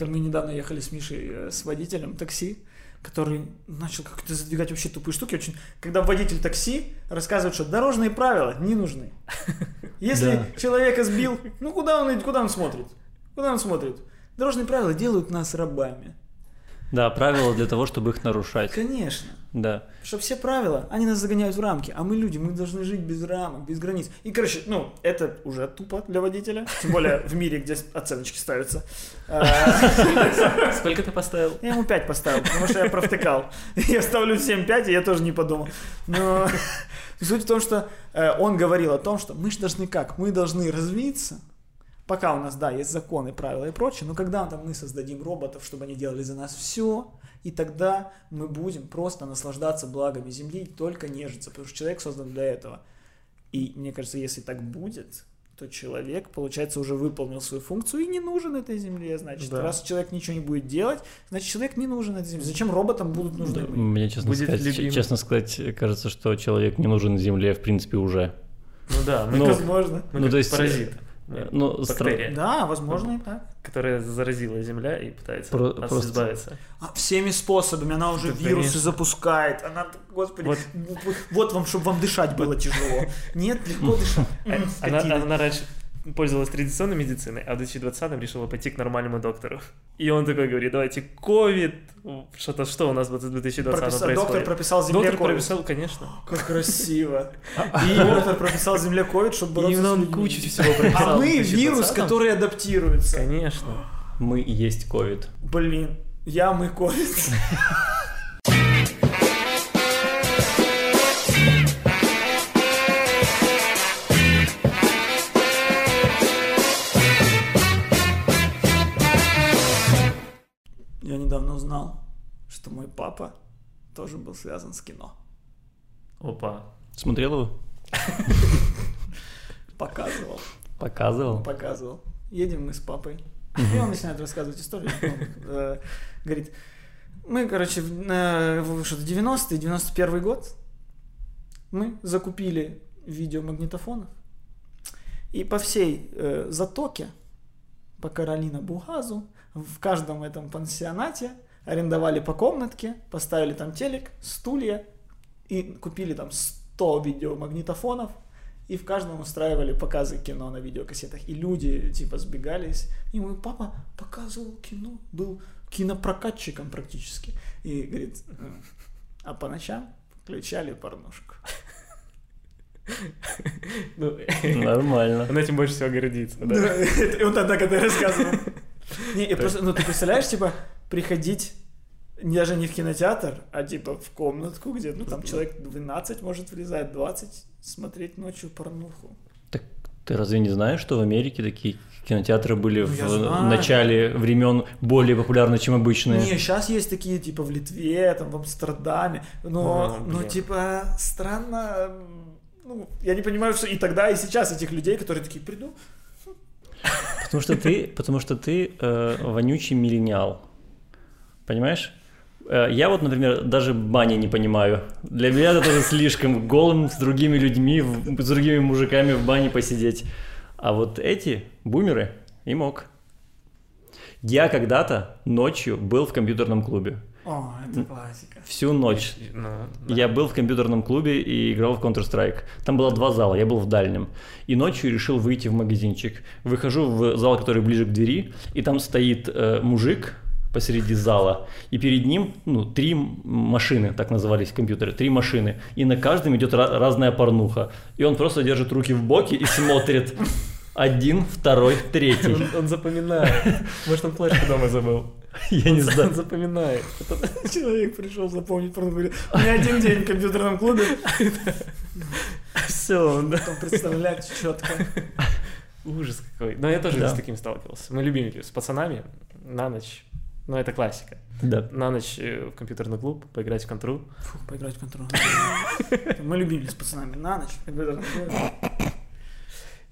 Мы недавно ехали с Мишей э, с водителем такси, который начал как-то задвигать вообще тупые штуки. Очень, когда водитель такси рассказывает, что дорожные правила не нужны. Если Да. человека сбил, ну куда он, куда он смотрит? Куда он смотрит? Дорожные правила делают нас рабами. Да, правила для того, чтобы их нарушать. Конечно. Да. Что все правила, они нас загоняют в рамки, а мы люди, мы должны жить без рамок, без границ. И, короче, ну, это уже тупо для водителя, тем более в мире, где оценочки ставятся. А, Сколько ты поставил? Я ему 5 поставил, потому что я провтыкал. Я ставлю всем 5, и я тоже не подумал. Но суть в том, что э, он говорил о том, что мы же должны как? Мы должны развиться, пока у нас, да, есть законы, правила и прочее, но когда там мы создадим роботов, чтобы они делали за нас все, и тогда мы будем просто наслаждаться благами Земли и только нежиться, потому что человек создан для этого. И мне кажется, если так будет, то человек, получается, уже выполнил свою функцию и не нужен этой земле, значит. Да. Раз человек ничего не будет делать, значит, человек не нужен этой земле. Зачем роботам будут нужны мы? Мне, честно Будет сказать, любим. честно сказать, кажется, что человек не нужен Земле, в принципе, уже. Ну да, Ну, Возможно. ну, то есть, паразит. э, ну, стра- Да, возможно и так. Которая заразила Земля и пытается Про- от нас просто- избавиться. А всеми способами, она уже Да, вирусы конечно. запускает. Она, господи, Вот. вот, вам, чтобы вам дышать было тяжело. Нет, легко дышать. Э, она раньше пользовалась традиционной медициной, а в 2020 решила пойти к нормальному доктору. И он такой говорит, давайте ковид, что-то, что у нас в 2020 Прописал- происходит? доктор прописал земле Доктор ковид. прописал, конечно. Как красиво. И доктор прописал земле ковид, чтобы И бороться именно он кучу всего прописал. А мы 2020. вирус, который адаптируется. Конечно. мы и есть ковид. Блин, я мы ковид. недавно узнал, что мой папа тоже был связан с кино. Опа. Смотрел его? Показывал. Показывал? показывал. Едем мы с папой. И он начинает рассказывать историю. Э, Говорит, мы, короче, в что-то 90-й, 91 год мы закупили видеомагнитофонов. И по всей э, затоке, по Каролина Бугазу, в каждом этом пансионате арендовали по комнатке, поставили там телек, стулья и купили там 100 видеомагнитофонов и в каждом устраивали показы кино на видеокассетах. И люди, типа, сбегались. И мой папа показывал кино, был кинопрокатчиком практически. И говорит, «М, а по ночам включали порнушку. Ну, Нормально. он этим больше всего гордится, да? И вот тогда, когда рассказывал. Не, и просто, ну ты представляешь, типа, приходить не- даже не в кинотеатр, а типа в комнатку, где, ну там человек 12 может влезать, 20, смотреть ночью порнуху. Так ты разве не знаешь, что в Америке такие кинотеатры были Ну, в я знаю. начале времен более популярны, чем обычные? Не, сейчас есть такие, типа, в Литве, там, в Амстердаме, но, Ну, ну, типа, странно, ну, я не понимаю, что и тогда, и сейчас этих людей, которые такие, приду, Потому что ты, потому что ты э, вонючий миллениал. Понимаешь? Э, Я вот, например, даже бани не понимаю. Для меня это тоже слишком голым с другими людьми, с другими мужиками в бане посидеть. А вот эти бумеры и мог. Я когда-то ночью был в компьютерном клубе. О, это классика. Всю ночь. Ну, да. Я был в компьютерном клубе и играл в Counter-Strike. Там было два зала, я был в дальнем. И ночью решил выйти в магазинчик. Выхожу в зал, который ближе к двери, и там стоит э, мужик посреди зала, и перед ним, ну, три машины, так назывались компьютеры, три машины, и на каждом идет ра- разная порнуха. И он просто держит руки в боки и смотрит. Один, второй, третий. Он, он запоминает. Может, он флешку дома забыл. Я не знаю. Он запоминает. Человек пришел запомнить говорит, у меня один день в компьютерном клубе, Все, он, да. потом представлять четко. Ужас какой. Но я тоже Да. с таким сталкивался. Мы любим с пацанами на ночь. Ну, это классика. Да. На ночь э, в компьютерный клуб, поиграть в контру. Фух, поиграть в контроль. Мы любили с пацанами на ночь.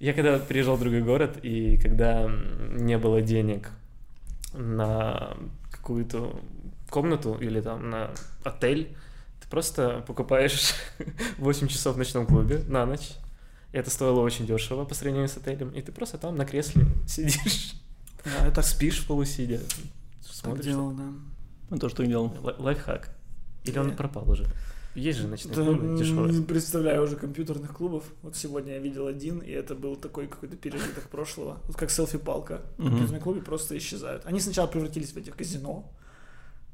Я когда приезжал в другой город, и когда не было денег на какую-то комнату или там на отель, ты просто покупаешь 8 часов в ночном клубе на ночь. И это стоило очень дешево по сравнению с отелем. И ты просто там на кресле сидишь. Да, это Спишь в полусидя, так смотришь. делал, да. Ну, то, что делал. Лай- Лайфхак. Или он Э. пропал уже? Есть же ночные Да, клубы дешевые. Не представляю уже компьютерных клубов. Вот сегодня я видел один, и это был такой какой-то пережиток прошлого. Вот как селфи-палка. Мгм. Компьютерные клубы просто исчезают. Они сначала превратились в этих казино,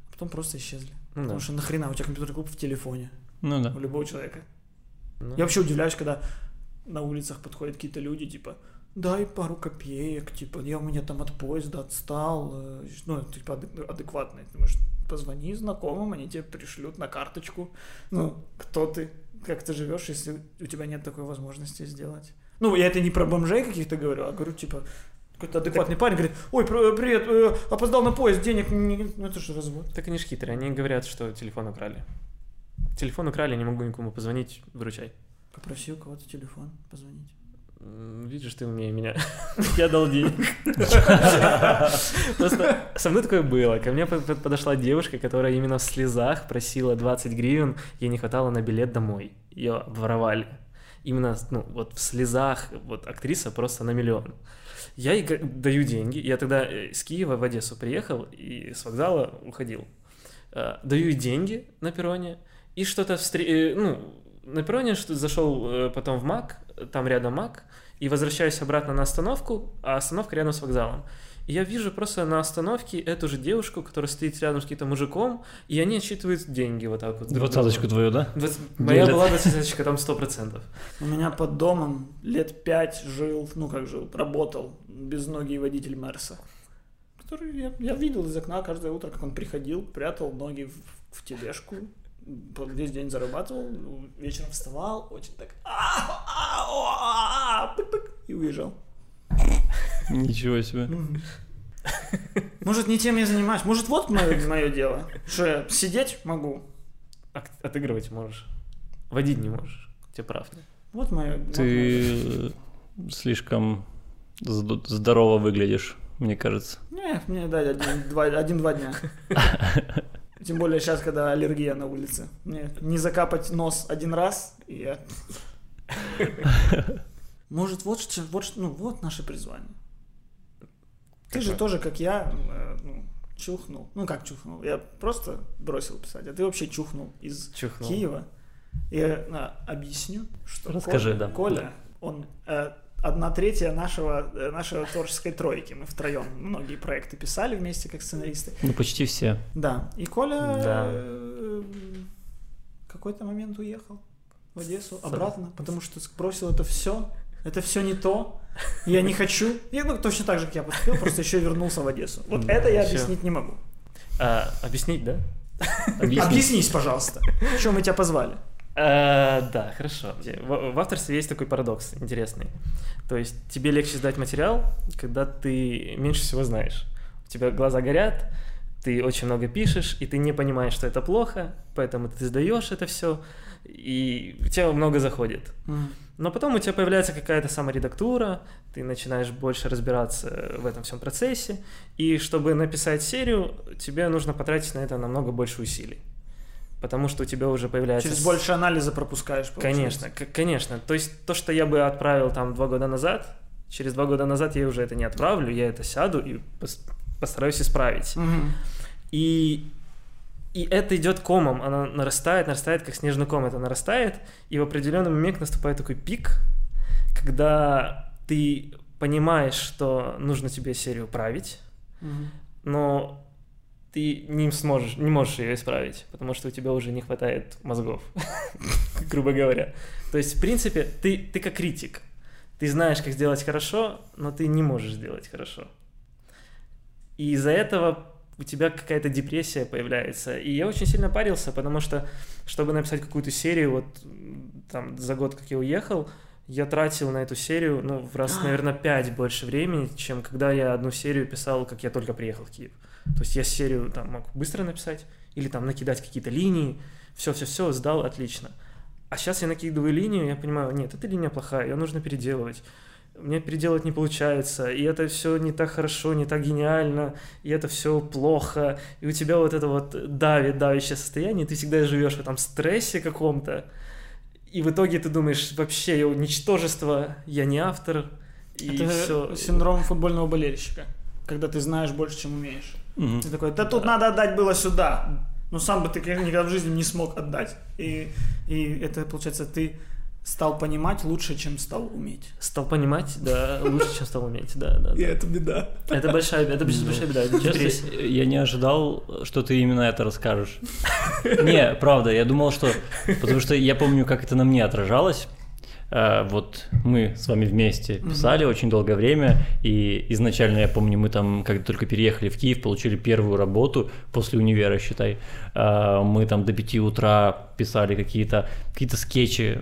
а потом просто исчезли. Ну да. Потому что нахрена у тебя компьютерный клуб в телефоне Ну да. у любого человека. Ну, Я вообще удивляюсь, когда на улицах подходят какие-то люди, типа, дай пару копеек, типа, я у меня там от поезда отстал, э, ну, типа, адек- адекватный. Ты думаешь, позвони знакомым, они тебе пришлют на карточку. Ну, кто ты, как ты живешь, если у тебя нет такой возможности сделать. Ну, я это не про бомжей каких-то говорю, а говорю, типа, какой-то адекватный парень говорит, ой, про- привет, э, опоздал на поезд, денег, не-». ну, это же развод. Так они ж хитрые, они говорят, что телефон украли. Телефон украли, не могу никому позвонить, выручай. Попроси у кого-то телефон позвонить. Видишь, ты умнее меня. Я дал денег. Просто со мной такое было. Ко мне по- по- подошла девушка, которая именно в слезах просила 20 гривен, ей не хватало на билет домой. Ее обворовали. Именно, ну, вот в слезах, вот актриса просто на миллион. Я ей даю деньги. Я тогда э, с Киева в Одессу приехал и с вокзала уходил. Э, Даю ей деньги на перроне и что-то встр... э, ну, на перроне что зашел э, потом в МАК, там рядом МАК, и возвращаюсь обратно на остановку, а остановка рядом с вокзалом. И я вижу просто на остановке эту же девушку, которая стоит рядом с каким-то мужиком, и они отсчитывают деньги вот так вот. Двадцаточку твою, да? Двадцать- Моя Делят. была двадцаточка, там сто процентов. У меня под домом лет пять жил, ну как жил, работал безногий водитель Мерса. Который я, я видел из окна каждое утро, как он приходил, прятал ноги в, в тележку, весь день зарабатывал, вечером вставал, очень так «А, а, а, а», пык-пык, и уезжал. Ничего себе. Может, не тем я занимаюсь. Может, вот мое, дело. Что я сидеть могу. А отыгрывать можешь. Водить не можешь. Тебе прав. нет? Вот мое. Ты э, слишком зд- здорово выглядишь, мне кажется. Не, мне дать один-два один-два дня. Тем более сейчас, когда аллергия на улице. Мне не закапать нос один раз, и я... Может, вот, что- вот, что- ну, вот наше призвание. Ты же Какое? тоже, как я, э, ну, чухнул. Ну, как чухнул? Я просто бросил писать, а ты вообще чухнул из Чухнул. Киева. Я а, объясню, что Расскажи, Коля, да. Коля, он э, одна третья нашего, э, нашей творческой тройки. Мы втроем многие проекты писали вместе как сценаристы. Ну, почти все. Да. И Коля Да. э, в какой-то момент уехал в Одессу обратно, потому что бросил это все. Это все не то. Я не хочу. И, ну, точно так же, как я поступил, просто еще вернулся в Одессу. Вот Да, это я всё. объяснить не могу. А, объяснить, да? Объясни. Объяснись, пожалуйста. Чем мы тебя позвали? А, да, хорошо. В авторстве есть такой парадокс интересный. То есть тебе легче сдать материал, когда ты меньше всего знаешь. У тебя глаза горят, ты очень много пишешь, и ты не понимаешь, что это плохо, поэтому ты сдаешь это все, и у тебя много заходит. Но потом у тебя появляется какая-то саморедактура, ты начинаешь больше разбираться в этом всем процессе, и чтобы написать серию, тебе нужно потратить на это намного больше усилий. Потому что у тебя уже появляется... Через больше анализа пропускаешь. получается. Конечно, конечно. То есть то, что я бы отправил там два года назад, через два года назад я уже это не отправлю, я это сяду и пос- постараюсь исправить. Мгм. И, и это идет комом, она нарастает, нарастает, как снежный ком это нарастает, и в определенный момент наступает такой пик, когда ты понимаешь, что нужно тебе серию править, Мгм. но ты не сможешь, не можешь ее исправить, потому что у тебя уже не хватает мозгов, грубо говоря. То есть, в принципе, ты, ты как критик. Ты знаешь, как сделать хорошо, но ты не можешь сделать хорошо. И из-за этого у тебя какая-то депрессия появляется. И я очень сильно парился, потому что, чтобы написать какую-то серию, вот там за год, как я уехал, я тратил на эту серию, ну, в раз, наверное, пять больше времени, чем когда я одну серию писал, как я только приехал в Киев. То есть я серию там мог быстро написать, или там накидать какие-то линии, все-все-все, сдал, отлично. А сейчас я накидываю линию, я понимаю, нет, эта линия плохая, ее нужно переделывать. Мне переделать не получается, и это все не так хорошо, не так гениально, и это все плохо, и у тебя вот это вот давит, давящее состояние, ты всегда живешь в этом стрессе каком-то, и в итоге ты думаешь, вообще, я ничтожество, я не автор, и Это все. синдром футбольного болельщика. когда ты знаешь больше, чем умеешь. Мгм. Ты такой, да тут надо отдать было сюда. Но сам бы ты никогда в жизни не смог отдать. И, и это, получается, ты стал понимать лучше, чем стал уметь. Стал понимать, да, лучше, чем стал уметь, да, да. да. это беда. Это большая, это большая беда, Честно, я не ожидал, что ты именно это расскажешь. Не, правда, я думал, что... Потому что я помню, как это на мне отражалось. Э, Вот мы с вами вместе писали очень долгое время, и изначально, я помню, мы там, когда только переехали в Киев, получили первую работу после универа, считай. Э, Мы там до 5 утра писали какие-то какие скетчи,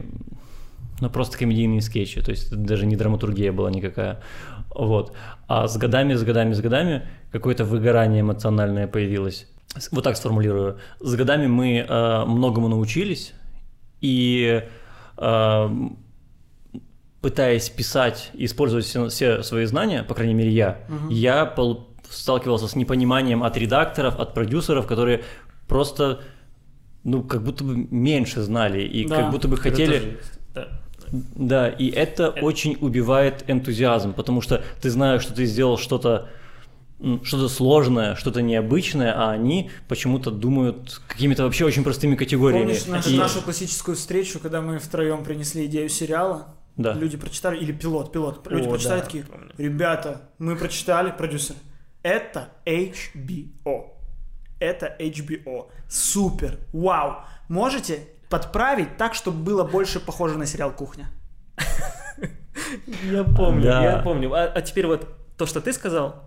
ну просто комедийные скетчи, то есть даже не драматургия была никакая. Вот. А с годами, с годами, с годами какое-то выгорание эмоциональное появилось. Вот так сформулирую. С годами мы э, многому научились, и э, пытаясь писать и использовать все, все свои знания, по крайней мере я, я пол- сталкивался с непониманием от редакторов, от продюсеров, которые просто, ну, как будто бы меньше знали и Да, как будто бы Это хотели... Да. Да, и это очень убивает энтузиазм, потому что ты знаешь, что ты сделал что-то что-то сложное, что-то необычное, а они почему-то думают какими-то вообще очень простыми категориями. Помнишь нашу, И- нашу классическую встречу, когда мы втроем принесли идею сериала? Да. Люди прочитали, или пилот, пилот. Люди О, прочитали да, такие, помню. ребята, мы прочитали, продюсер, это HBO. Это HBO. Супер. Вау. Можете подправить так, чтобы было больше похоже на сериал «Кухня»? Я помню, Да. я помню. А, а теперь вот то, что ты сказал,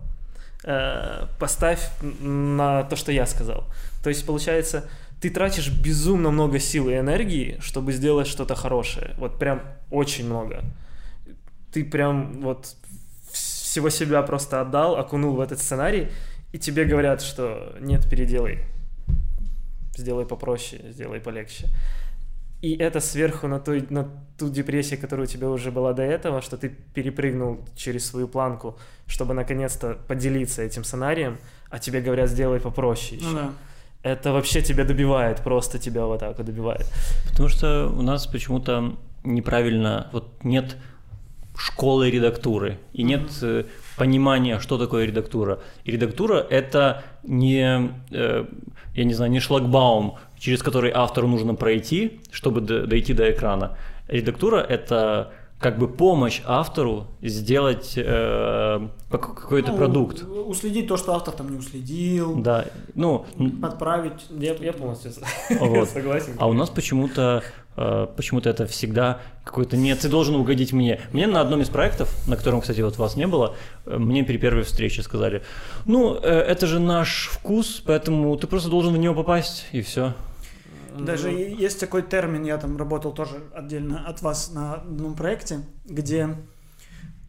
э, поставь на то, что я сказал. То есть, получается, ты тратишь безумно много сил и энергии, чтобы сделать что-то хорошее. Вот прям очень много. Ты прям вот всего себя просто отдал, окунул в этот сценарий, и тебе говорят, что нет, переделай. Сделай попроще, сделай полегче. И это сверху на, той, на ту депрессию, которая у тебя уже была до этого, что ты перепрыгнул через свою планку, чтобы наконец-то поделиться этим сценарием, а тебе говорят, сделай попроще еще. Ну да. Это вообще тебя добивает, просто тебя вот так вот добивает. Потому что у нас почему-то неправильно, вот нет школы редактуры и нет э, понимания, что такое редактура. И редактура это не, э, я не знаю, не шлагбаум, через который автору нужно пройти, чтобы дойти до экрана. Редактура это как бы помощь автору сделать э, как- какой-то Ну, продукт. Уследить то, что автор там не уследил, Да, ну, подправить. Я, я полностью Вот. согласен. А у нас почему-то э, почему-то это всегда какой-то нет, ты должен угодить мне. Мне на одном из проектов, на котором, кстати, вот вас не было, э, мне при первой встрече сказали, ну, э, это же наш вкус, поэтому ты просто должен в него попасть, и все. Даже и- есть такой термин, я там работал тоже отдельно от вас на одном проекте, где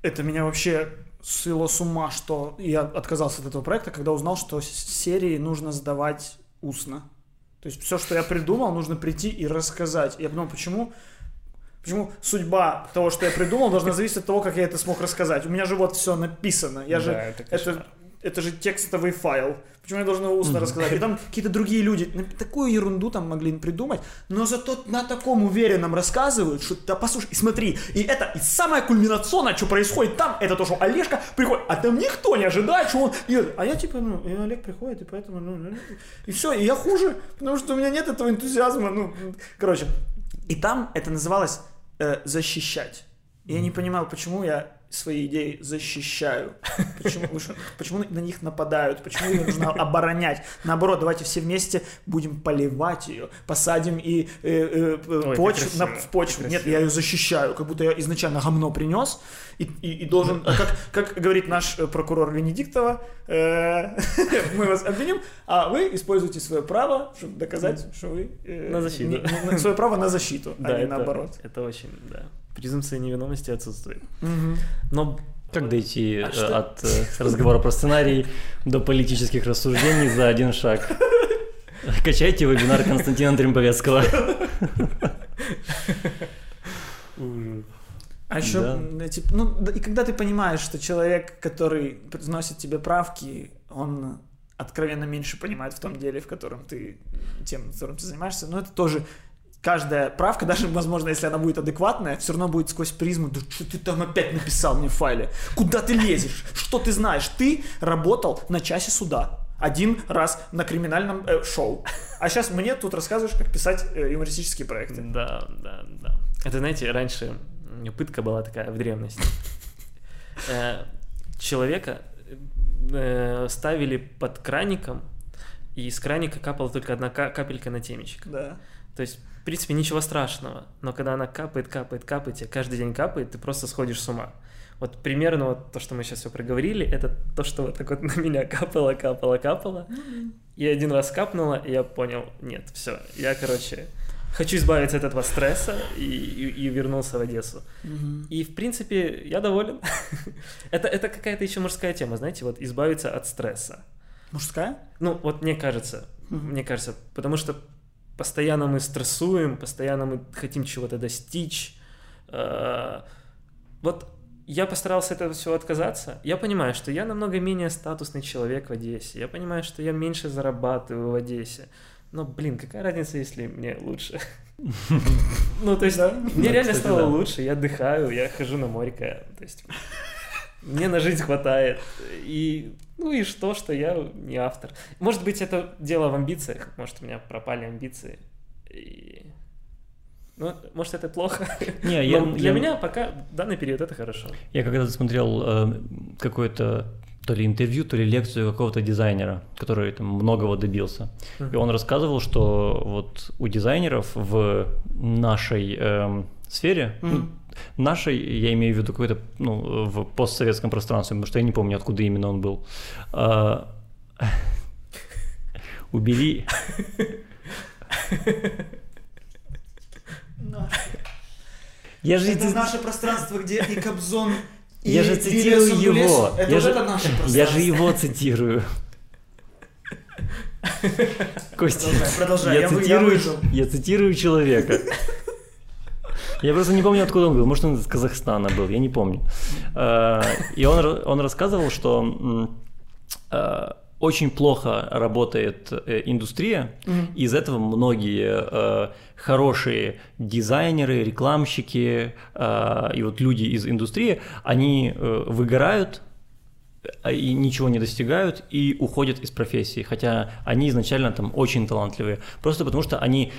это меня вообще свело с ума, что я отказался от этого проекта, когда узнал, что серии нужно сдавать устно. То есть все, что я придумал, нужно прийти и рассказать. Я подумал, почему Почему судьба того, что я придумал, должна зависеть от того, как я это смог рассказать? У меня же вот все написано. Я Да, же это это. Это же текстовый файл. Почему я должен его устно рассказать? И там какие-то другие люди на- такую ерунду там могли придумать, но зато на таком уверенном рассказывают, что да послушай, и смотри, и это, и самое кульминационное, что происходит там, это то, что Олежка приходит, а там никто не ожидает, что он... И, а я типа, ну, и Олег приходит, и поэтому, ну, ну, и все, и я хуже, потому что у меня нет этого энтузиазма, ну, короче. И там это называлось э, защищать. Я не понимал, почему я свои идеи защищаю. Почему, почему на них нападают? Почему ее нужно оборонять? Наоборот, давайте все вместе будем поливать ее, посадим и э, э, э, Ой, почву, как на, красиво, в почву. Нет, красиво. я ее защищаю, как будто я изначально говно принес и, и, и должен, а как, как говорит наш э, прокурор Венедиктова, э, мы вас обвиним, а вы используете свое право, чтобы доказать, что вы э, На защиту. не- не- свое право на защиту, а Да, не это, наоборот. это очень, да. Презумпция невиновности отсутствует. Мгм. Но Как дойти А э, что? от э, разговора про сценарий до политических рассуждений за один шаг? Качайте вебинар Константина Тремповецкого. А еще, Да. типа, ну, и когда ты понимаешь, что человек, который приносит тебе правки, он откровенно меньше понимает в том деле, в котором ты, тем, которым ты занимаешься, ну, это тоже каждая правка, даже, возможно, если она будет адекватная, все равно будет сквозь призму, да что ты там опять написал мне в файле? Куда ты лезешь? Что ты знаешь? Ты работал на часе суда один раз на криминальном э, шоу. А сейчас мне тут рассказываешь, как писать э, юмористические проекты. Да, да, да. Это, знаете, раньше пытка была такая в древности. Э, человека э, ставили под краником, и из краника капала только одна капелька на темечек. Да. То есть, в принципе, ничего страшного. Но когда она капает, капает, капает, тебе каждый день капает, ты просто сходишь с ума. Вот примерно вот то, что мы сейчас все проговорили, это то, что вот так вот на меня капало, капало, капало. И один раз капнуло, и я понял, нет, все, я, короче, хочу избавиться от этого стресса и, и, и вернулся в Одессу. Мгм. И, в принципе, я доволен. это, это какая-то еще мужская тема, знаете, вот избавиться от стресса. Мужская? Ну, вот мне кажется, Мгм. мне кажется, потому что постоянно мы стрессуем, постоянно мы хотим чего-то достичь. Э, Вот я постарался от этого всего отказаться. Я понимаю, что я намного менее статусный человек в Одессе. Я понимаю, что я меньше зарабатываю в Одессе. Но, блин, какая разница, если мне лучше? Ну, то есть, мне реально стало лучше, я отдыхаю, я хожу на море, то есть мне на жизнь хватает. И, ну и что, что я не автор. Может быть, это дело в амбициях, может, у меня пропали амбиции. И... Ну, может, это плохо. Не, я, для я- меня пока данный период это хорошо. Я когда-то смотрел э, какое-то то ли интервью, то ли лекцию какого-то дизайнера, который там многого добился. И он рассказывал, что вот у дизайнеров в нашей эм, сфере, Мгм. Нашей, я имею в виду какой-то, ну, в постсоветском пространстве, потому что я не помню, откуда именно он был, а, убери, я же Это наше пространство, где и Кобзон, и Я же цитирую его. Это Я же- это наше пространство. Я же его цитирую. Костя, Продолжай, продолжай, я я я цитирую, выжил. я цитирую человека. Я просто не помню, откуда он был. Может, он из Казахстана был, я не помню. Э, И он, он рассказывал, что э, очень плохо работает э, индустрия, и из этого многие э, хорошие дизайнеры, рекламщики э, и вот люди из индустрии, они э, выгорают, а, и ничего не достигают и уходят из профессии, хотя они изначально там очень талантливые, просто потому что они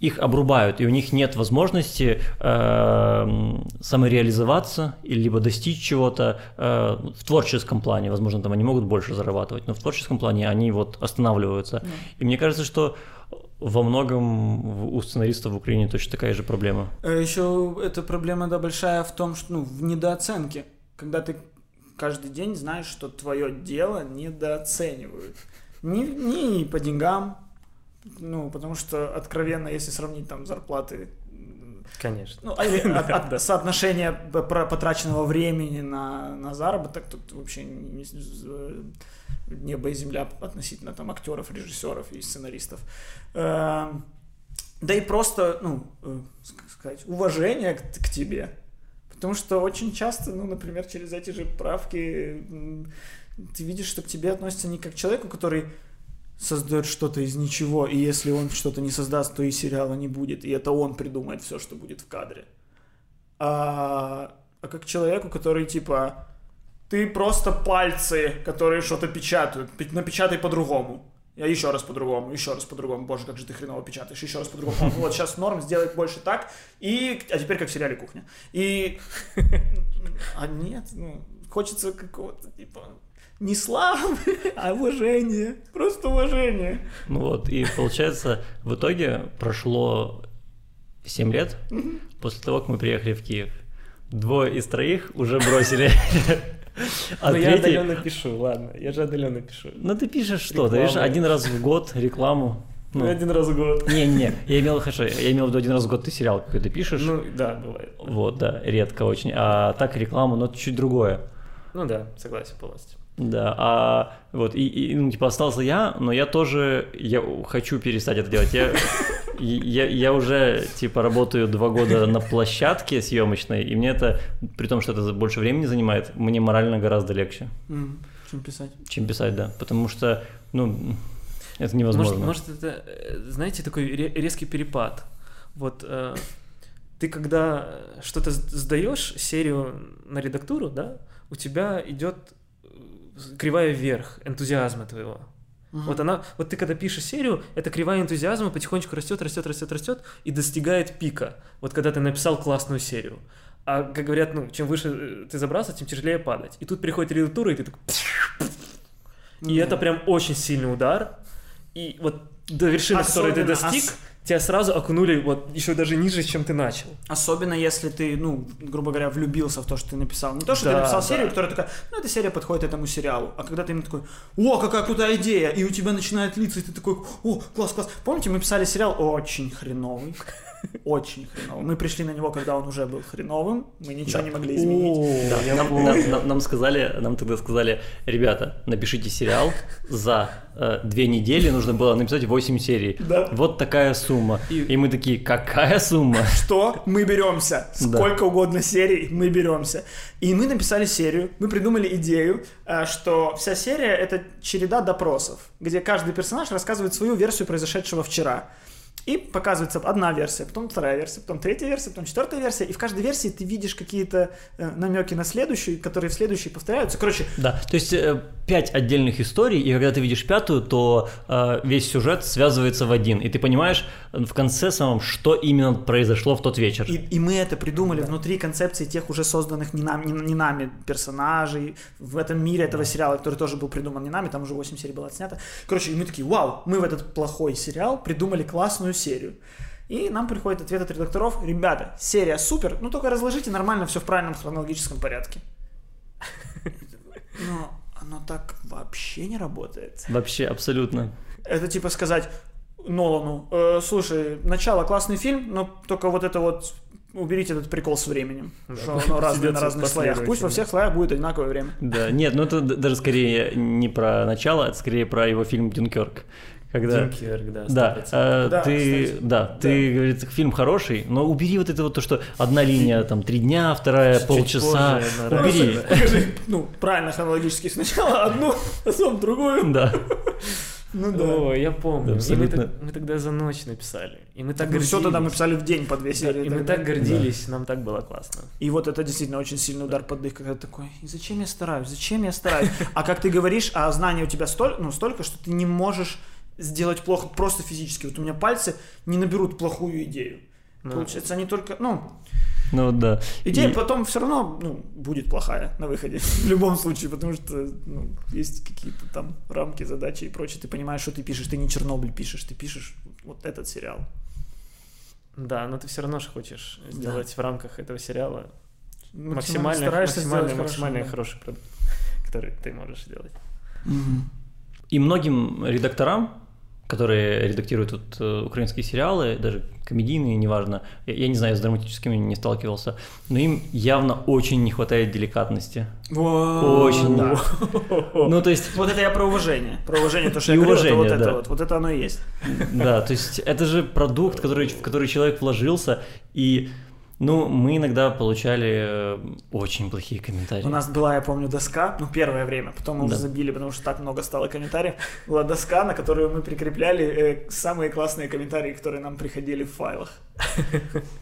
их обрубают, и у них нет возможности э, самореализоваться или либо достичь чего-то э, в творческом плане. Возможно, там они могут больше зарабатывать, но в творческом плане они вот останавливаются. И мне кажется, что во многом у сценаристов в Украине точно такая же проблема. Еще эта проблема, да, большая в том, что, ну, в недооценке. Когда ты каждый день знаешь, что твое дело недооценивают. Не, не по деньгам, ну, потому что, откровенно, если сравнить там зарплаты Конечно. Ну, или от- от Да. соотношение потраченного времени на, на заработок, тут вообще не небо и земля относительно там актеров, режиссеров и сценаристов. Эм, Да и просто, ну, э, как сказать, уважение к, к тебе. Потому что очень часто, ну, например, через эти же правки ты видишь, что к тебе относятся не как к человеку, который создает что-то из ничего, и если он что-то не создаст, то и сериала не будет, и это он придумает все, что будет в кадре. А, а как человеку, который типа ты просто пальцы, которые что-то печатают, напечатай по-другому. Я еще раз по-другому, еще раз по-другому. Боже, как же ты хреново печатаешь, еще раз по-другому. Вот сейчас норм, сделай больше так. И, а теперь как в сериале «Кухня». И, а нет, ну, хочется какого-то, типа, не славы, а уважения. Просто уважение. Ну вот, и получается, в итоге прошло 7 лет после того, как мы приехали в Киев. Двое из троих уже бросили. А Ну, я третий... отдаленно пишу, ладно, я же отдаленно пишу. Ну ты пишешь что? Ты видишь, один раз в год рекламу. Ну, Ну, один раз в год. Не-не, я имел, хорошо, я имел в виду один раз в год ты сериал какой-то пишешь. Ну, да, бывает. Вот, да, редко очень. А так рекламу, но это чуть другое. Ну да, согласен полностью. Да, а вот, и, и, ну, типа, остался я, но я тоже, я хочу перестать это делать. Я, я, я уже, типа, работаю два года на площадке съемочной, и мне это, при том, что это больше времени занимает, мне морально гораздо легче, Чем писать? чем писать, да. Потому что, ну, Это невозможно. Может, может это, э, знаете, такой ре- резкий перепад. Вот э, ты когда что-то сдаешь серию на редактуру, да, у тебя идет кривая вверх энтузиазма твоего. Мгм. Вот она, вот ты когда пишешь серию, эта кривая энтузиазма потихонечку растет, растет, растет, растет и достигает пика. Вот когда ты написал классную серию. А как говорят, ну, чем выше э, ты забрался, тем тяжелее падать. И тут приходит редактура, и ты такой... И Да. это прям очень сильный удар. И вот до вершины, которой ты Особенно достиг, ос- тебя сразу окунули вот еще даже ниже, чем ты начал. Особенно если ты, ну, грубо говоря, влюбился в то, что ты написал. Не то, что ты Да, написал да. серию, которая такая, ну, эта серия подходит этому сериалу. А когда ты именно такой, о, какая крутая идея, и у тебя начинает литься, и ты такой, о, класс, класс. Помните, мы писали сериал очень хреновый. Очень хреновый. Мы пришли на него, когда он уже был хреновым, мы ничего не могли изменить. Да, нам, нам- нам- нам сказали, нам тогда сказали, ребята, напишите сериал за э, две недели нужно было написать 8 серий. Да. Вот такая сумма. И- И, мы такие, какая сумма? Что? Мы беремся. Да. Сколько угодно серий, мы беремся. И мы написали серию, мы придумали идею, э, что вся серия — это череда допросов, где каждый персонаж рассказывает свою версию произошедшего вчера. И показывается одна версия, потом вторая версия, потом третья версия, потом четвертая версия. И в каждой версии ты видишь какие-то э, намеки на следующую, которые в следующей повторяются. Короче, Да, то есть э, пять отдельных историй, и когда ты видишь пятую, то э, весь сюжет связывается в один, и ты понимаешь э, в конце самом, что именно произошло в тот вечер. И, и мы это придумали внутри концепции тех уже созданных не, нам, не, не нами персонажей, в этом мире этого сериала, который тоже был придуман не нами, там уже 8 серий было отснято. Короче, и мы такие, вау, мы в этот плохой сериал придумали классную серию. И нам приходит ответ от редакторов, ребята, серия супер, ну только разложите нормально все в правильном хронологическом порядке. Но оно так вообще не работает. Вообще, абсолютно. Это типа сказать Нолану, «Э, слушай, начало классный фильм, но только вот это вот уберите этот прикол с временем, Да, что пусть оно разное на разных слоях. Пусть во всех слоях будет одинаковое время. Да, нет, ну это даже скорее не про начало, это скорее про его фильм «Дюнкерк». Когда... Дюнкерк, да, Да, 100%. э, Да, ты, кстати. да, ты, говорит, фильм хороший, но убери вот это вот то, что одна линия там три дня, вторая Чуть полчаса, позже, одна убери. Покажи, ну, правильно хронологически сначала одну, а потом другую. Да. Ну да. О, я помню. Да, И мы, абсолютно. так- мы тогда за ночь написали. И мы так Ну, гордились. все тогда мы писали в день по две Да, серии. и мы так гордились, нам так было классно. И вот это действительно очень сильный удар под дых, когда ты такой, и зачем я стараюсь, зачем я стараюсь? А как ты говоришь, а знаний у тебя столько, ну, столько, что ты не можешь сделать плохо просто физически. Вот у меня пальцы не наберут плохую идею. Ну, Получается, они только, ну, Ну да. идея И- потом все равно, ну, будет плохая на выходе. В любом случае, потому что, ну, есть какие-то там рамки, задачи и прочее. Ты понимаешь, что ты пишешь, ты не Чернобыль пишешь, ты пишешь вот этот сериал. Да, но ты все равно же хочешь сделать в рамках этого сериала Максимально максимально, стараешься максимально, сделать максимально хорошо, да. хороший продукт, который ты можешь сделать. И многим редакторам, которые редактируют вот, э, украинские сериалы, даже комедийные, неважно, я, я не знаю, с драматическими не сталкивался, но им явно очень не хватает деликатности. Очень. Да. Ну, то есть, Вот это я про уважение. Про уважение, то, что я говорил, это вот это вот. Вот это оно и есть. да, то есть это же продукт, который, в который человек вложился, и, ну, мы иногда получали э, очень плохие комментарии. У нас была, я помню, доска, ну, первое время, потом мы уже Да. забили, потому что так много стало комментариев. Была доска, на которую мы прикрепляли э, самые классные комментарии, которые нам приходили в файлах.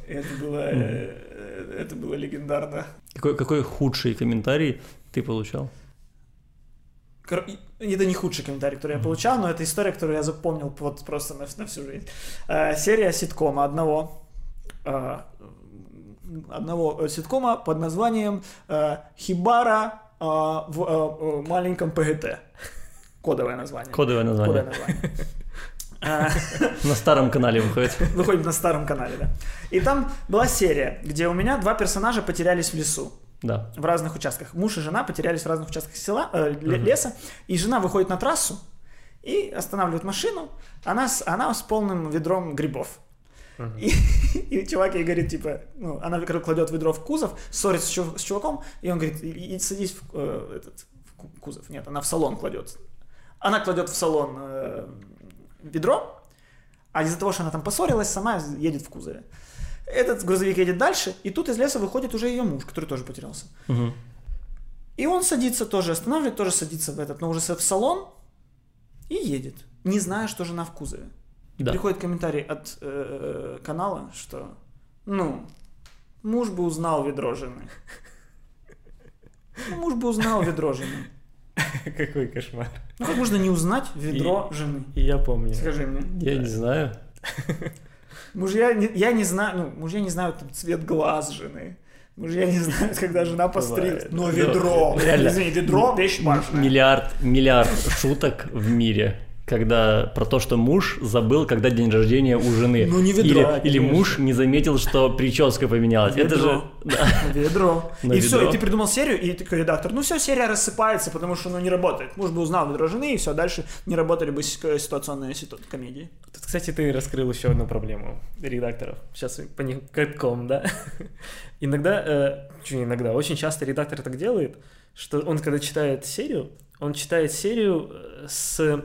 Это было, э, э, это было легендарно. Какой, какой худший комментарий ты получал? Это не худший комментарий, который я получал, но это история, которую я запомнил вот просто на, на всю жизнь. Э, серия ситкома одного, э, одного э, ситкома под названием э, «Хибара э, в маленьком ПГТ». Кодовое название. Кодовое название. Кодовое название. На старом канале выходит. Выходит на старом канале, да. И там была серия, где у меня два персонажа потерялись в лесу Да. в разных участках. Муж и жена потерялись в разных участках села, э, ле- леса, и жена выходит на трассу и останавливает машину, она с, она с полным ведром грибов. И, и чувак ей говорит, типа, ну, она кладет ведро в кузов, ссорится с, чув- с чуваком, и он говорит, «И- садись в, э, этот, в ку- кузов. Нет, она в салон кладет. Она кладет в салон э, ведро, а из-за того, что она там поссорилась, сама едет в кузове. Этот грузовик едет дальше, и тут из леса выходит уже ее муж, который тоже потерялся. Мгм. И он садится тоже, останавливает, тоже садится в этот, но уже в салон и едет. не зная, что жена в кузове. Да. Приходит комментарий от э, канала, что, ну, муж бы узнал ведро жены. Ну, муж бы узнал ведро жены. Какой кошмар. Ну, как можно не узнать ведро жены? И я помню. Скажи мне. Я не знаю. Мужья, я не знаю, ну, мужья не знают там, цвет глаз жены. Мужья не знают, когда жена постриг. Бывает. Но Да. ведро, Реально. извини, ведро вещь важная. Миллиард, миллиард шуток в мире, когда про то, что муж забыл, когда день рождения у жены. Ну, не ведро, или, конечно. или муж не заметил, что прическа поменялась. Это же... Ведро. да. Ведро. На и все, ведро. и ты придумал серию, и такой редактор, ну все, серия рассыпается, потому что ну не работает. Муж бы узнал ведро жены, и все, дальше не работали бы ситуационные ситу- комедии. Тут, кстати, ты раскрыл еще одну проблему редакторов. Сейчас по ним катком, да? Иногда, э, иногда, очень часто редактор так делает, что он, когда читает серию, он читает серию э, с,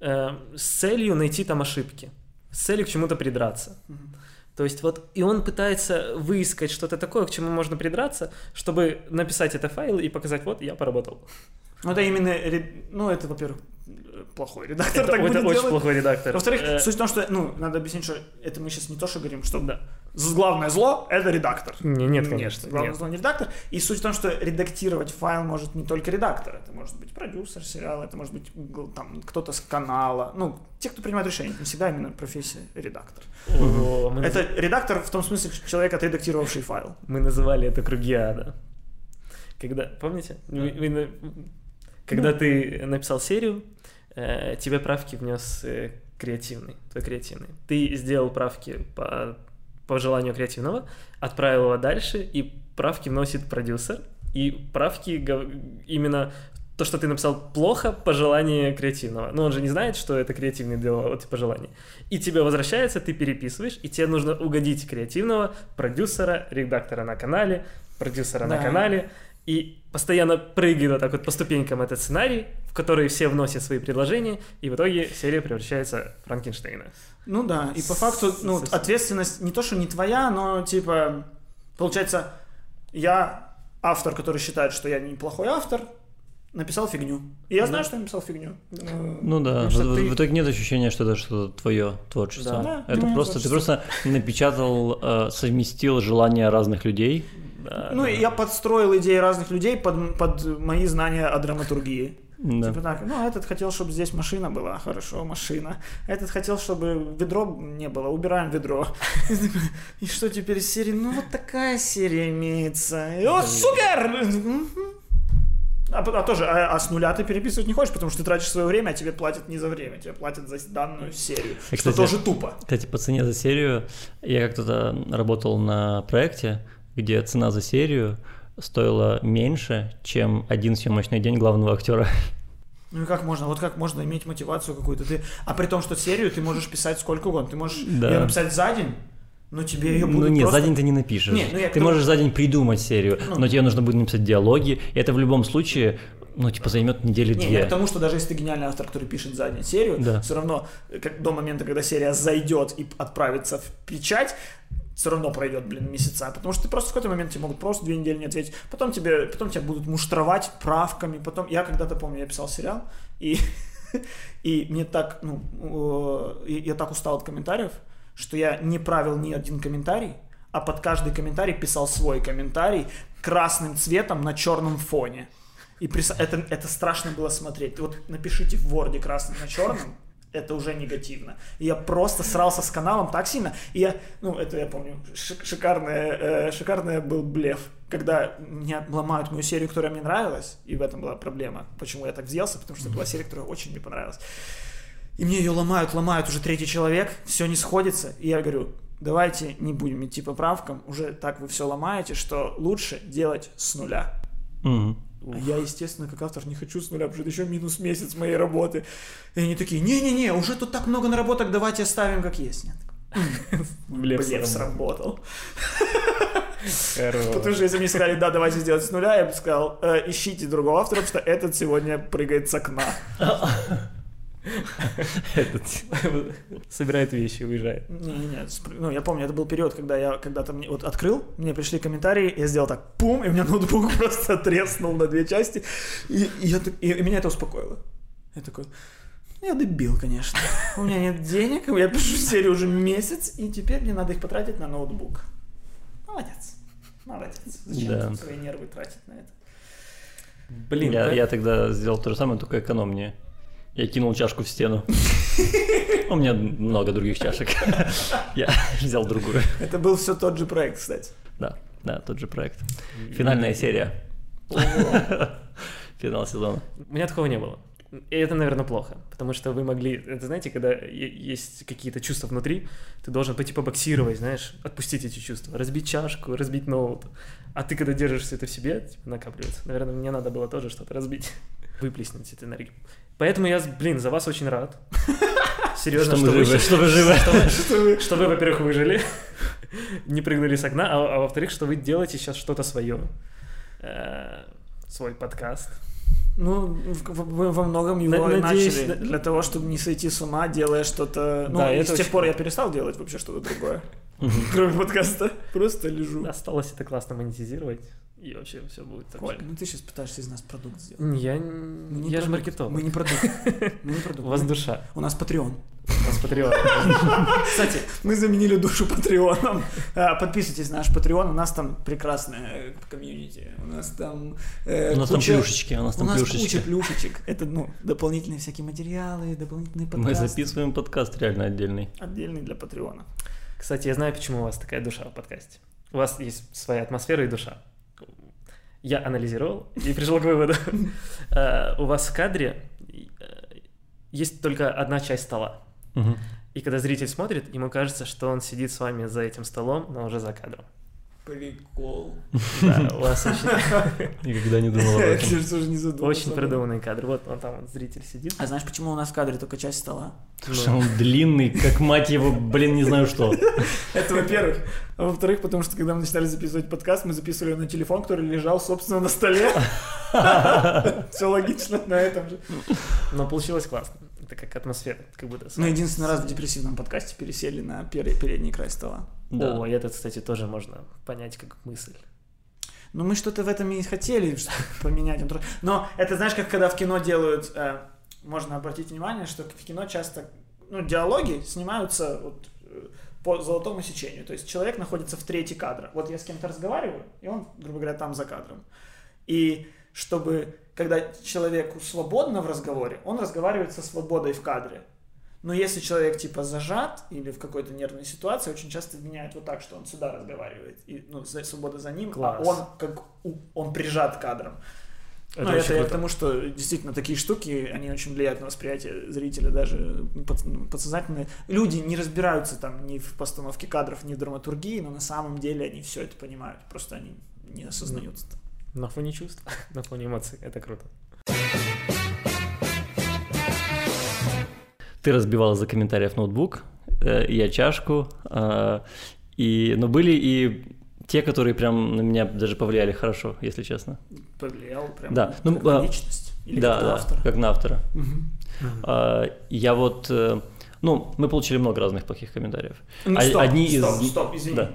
э, с целью найти там ошибки, с целью к чему-то придраться. То есть вот, и он пытается выискать что-то такое, к чему можно придраться, чтобы написать это файл и показать, вот, я поработал. Ну это именно, ну это, во-первых, плохой редактор Это, так это будет очень делать. плохой редактор. Во-вторых, Э, суть в том, что, ну, надо объяснить, что это мы сейчас не то, что говорим, что да. Главное зло — это редактор. Не- нет, конечно, главное нет. зло не редактор. И суть в том, что редактировать файл может не только редактор, это может быть продюсер сериала, это может быть там кто-то с канала, ну, те, кто принимает решения, не всегда именно профессия редактор. О, мы Это редактор в том смысле, человек, отредактировавший файл. Мы называли это круги ада. Когда, помните? На- когда ты написал серию, э, тебе правки внес э, креативный, твой креативный. Ты сделал правки по, по желанию креативного, отправил его дальше, и правки вносит продюсер, и правки именно то, что ты написал плохо по желанию креативного. Но он же не знает, что это креативный делал эти пожелания. И тебе возвращается, ты переписываешь, и тебе нужно угодить креативного, продюсера, редактора на канале, продюсера на Да. канале. И постоянно прыгает вот так вот по ступенькам этот сценарий, в который все вносят свои предложения, и в итоге серия превращается в Франкенштейна. Ну да, и по факту, ну, Совсем. ответственность не то, что не твоя, но типа, получается, я автор, который считает, что я неплохой автор, написал фигню. И я знаю, Да. что я написал фигню. Ну да, в, что в- ты- в итоге нет ощущения, что это что-то твое творчество. Да. Да, это просто ты творчество. просто напечатал, э, совместил желания разных людей. Да, Ну, да. я подстроил идеи разных людей под, под мои знания о драматургии. Да. Типа так, ну, этот хотел, чтобы здесь машина была, хорошо, машина. Этот хотел, чтобы ведро не было, убираем ведро. И что теперь из серии? Ну, вот такая серия имеется. И, О, супер! А, а тоже, а, а с нуля ты переписывать не хочешь, потому что ты тратишь свое время, а тебе платят не за время, тебе платят за данную серию. И, Что кстати, тоже тупо. Кстати, по цене за серию, я как-то работал на проекте, где цена за серию стоила меньше, чем один съемочный день главного актера. Ну и как можно, вот как можно иметь мотивацию какую-то? Ты, а при том, что серию ты можешь писать сколько угодно. Ты можешь Да. ее написать за день, но тебе ее Ну будут нет, просто... за день ты не напишешь. Не, ну я ты тому- можешь за день придумать серию, Ну. но тебе нужно будет написать диалоги, и это в любом случае, ну, типа, займет недели Не, две. я к тому, что даже если ты гениальный автор, который пишет за день серию, Да. все равно э, как, до момента, когда серия зайдет и отправится в печать, все равно пройдет, блин, месяца, потому что ты просто в какой-то момент тебе могут просто две недели не ответить, потом тебе, потом тебя будут муштровать правками, потом, я когда-то помню, я писал сериал, и, и мне так, ну, я так устал от комментариев, что я не правил ни один комментарий, а под каждый комментарий писал свой комментарий красным цветом на черном фоне. И прис- это, это страшно было смотреть. Вот напишите в Word красным на черном, это уже негативно. И я просто срался с каналом так сильно. И я, ну, это я помню, шик- шикарный, э, шикарный был блеф, когда мне ломают мою серию, которая мне нравилась, и в этом была проблема, почему я так взялся, потому что это была серия, которая очень мне понравилась. И мне ее ломают, ломают уже третий человек, все не сходится. И я говорю, давайте не будем идти по правкам, уже так вы все ломаете, что лучше делать с нуля. Мгм. А я, естественно, как автор не хочу с нуля, потому что еще минус месяц моей работы. И они такие, не-не-не, уже тут так много наработок, давайте оставим как есть. Я такой, Блеф Блеф сработал. Потому что если мне сказали, да, давайте сделать с нуля, я бы сказал, «Э, ищите другого автора, потому что этот сегодня прыгает с окна. Этот. Собирает вещи и уезжает. Не-не-не, спр- ну, я помню, это был период, когда я когда-то мне вот открыл, мне пришли комментарии, я сделал так, пум, и у меня ноутбук просто треснул на две части, и, и я и- и меня это успокоило. Я такой, Я дебил, конечно. У меня нет денег, я пишу серию уже месяц, и теперь мне надо их потратить на ноутбук. Молодец. Молодец. Зачем Да. свои нервы тратить на это? Блин, я, да- я тогда сделал то же самое, только экономнее. Я кинул чашку в стену. У меня много других чашек. Я взял другую. Это был все тот же проект, кстати. Да, да, тот же проект. Финальная серия. Финал сезона. У меня такого не было. И это, наверное, плохо, потому что вы могли, это знаете, когда есть какие-то чувства внутри, ты должен пойти побоксировать, знаешь, отпустить эти чувства, разбить чашку, разбить ноут. А ты, когда держишь все это в себе, типа, накапливается. Наверное, мне надо было тоже что-то разбить, выплеснуть эту энергию. Поэтому я, блин, за вас очень рад. Серьезно, Что что, мы вы, живы, что вы живы. что вы- что вы, что вы, во-первых, выжили, не прыгнули с окна, а, а во-вторых, что вы делаете сейчас что-то свое. Э, Свой подкаст. Ну, в- в- мы во многом его На- надеюсь, начали да- для того, чтобы не сойти с ума, делая что-то... Ну, Да, и это с тех очень пор я перестал делать вообще что-то другое. Кроме подкаста. Просто лежу. Осталось это классно монетизировать, и вообще все будет так. Коль, ну ты сейчас пытаешься из нас продукт сделать. Я, Мы не я же продукт. маркетолог. Мы не продукт. Мы не продукт. У вас Мы- душа, У нас Patreon. у вас патриот. Кстати, мы заменили душу Патреоном. А, Подписывайтесь на наш Patreon, у нас там прекрасное э, комьюнити. У нас там э, У нас там плюшечки, у нас У там нас плюшечки. куча плюшечек. Это, ну, дополнительные всякие материалы, дополнительные Мы подкасты. записываем подкаст реально отдельный. Отдельный для Патреона. Кстати, я знаю, почему у вас такая душа в подкасте. У вас есть своя атмосфера и душа. Я анализировал и пришел к выводу. Э, У вас в кадре э, есть только одна часть стола. И когда зритель смотрит, ему кажется, что он сидит с вами за этим столом, но уже за кадром. Прикол. Да, у вас очень, Никогда не думал об Я этом. тоже не задумался. очень продуманный кадр. Вот он там, вот зритель сидит. А знаешь, почему у нас в кадре только часть стола? Ну, Что он длинный, как мать его, блин, не знаю что. Это во-первых. А во-вторых, потому что когда мы начинали записывать подкаст, мы записывали на телефон, который лежал, собственно, на столе. Все логично на этом же. Но получилось классно. Это как атмосфера, как будто... Мы вами. единственный раз в депрессивном подкасте пересели на пер- передний край стола. Да. О, и этот, кстати, тоже можно понять как мысль. Ну, мы что-то в этом и хотели поменять. Но это, знаешь, как когда в кино делают... э, можно обратить внимание, что в кино часто ну, диалоги снимаются вот, э, по золотому сечению. То есть человек находится в трети кадра. Вот я с кем-то разговариваю, и он, грубо говоря, там за кадром. И чтобы, когда человеку свободно в разговоре, он разговаривает со свободой в кадре. Но если человек типа зажат или в какой-то нервной ситуации, очень часто меняет вот так, что он сюда разговаривает, и ну, свобода за ним, Класс. а он как он прижат кадром. Это ну, это я к тому, что действительно такие штуки, они очень влияют на восприятие зрителя, даже ну, подсознательно. Люди не разбираются там ни в постановке кадров, ни в драматургии, но на самом деле они все это понимают, просто они не осознают. это. На фоне чувств, на фоне эмоций. Это круто. Ты разбивал за комментариев ноутбук, э, я чашку, э, и, но были и те, которые прям на меня даже повлияли хорошо, если честно. Повлиял прям Да, ну, как на а, личность или да, как на да, автора. как на автора. Мгм. А, Я вот, э, ну, мы получили много разных плохих комментариев. Ну, А- стоп, одни стоп, из- стоп, извини. Да.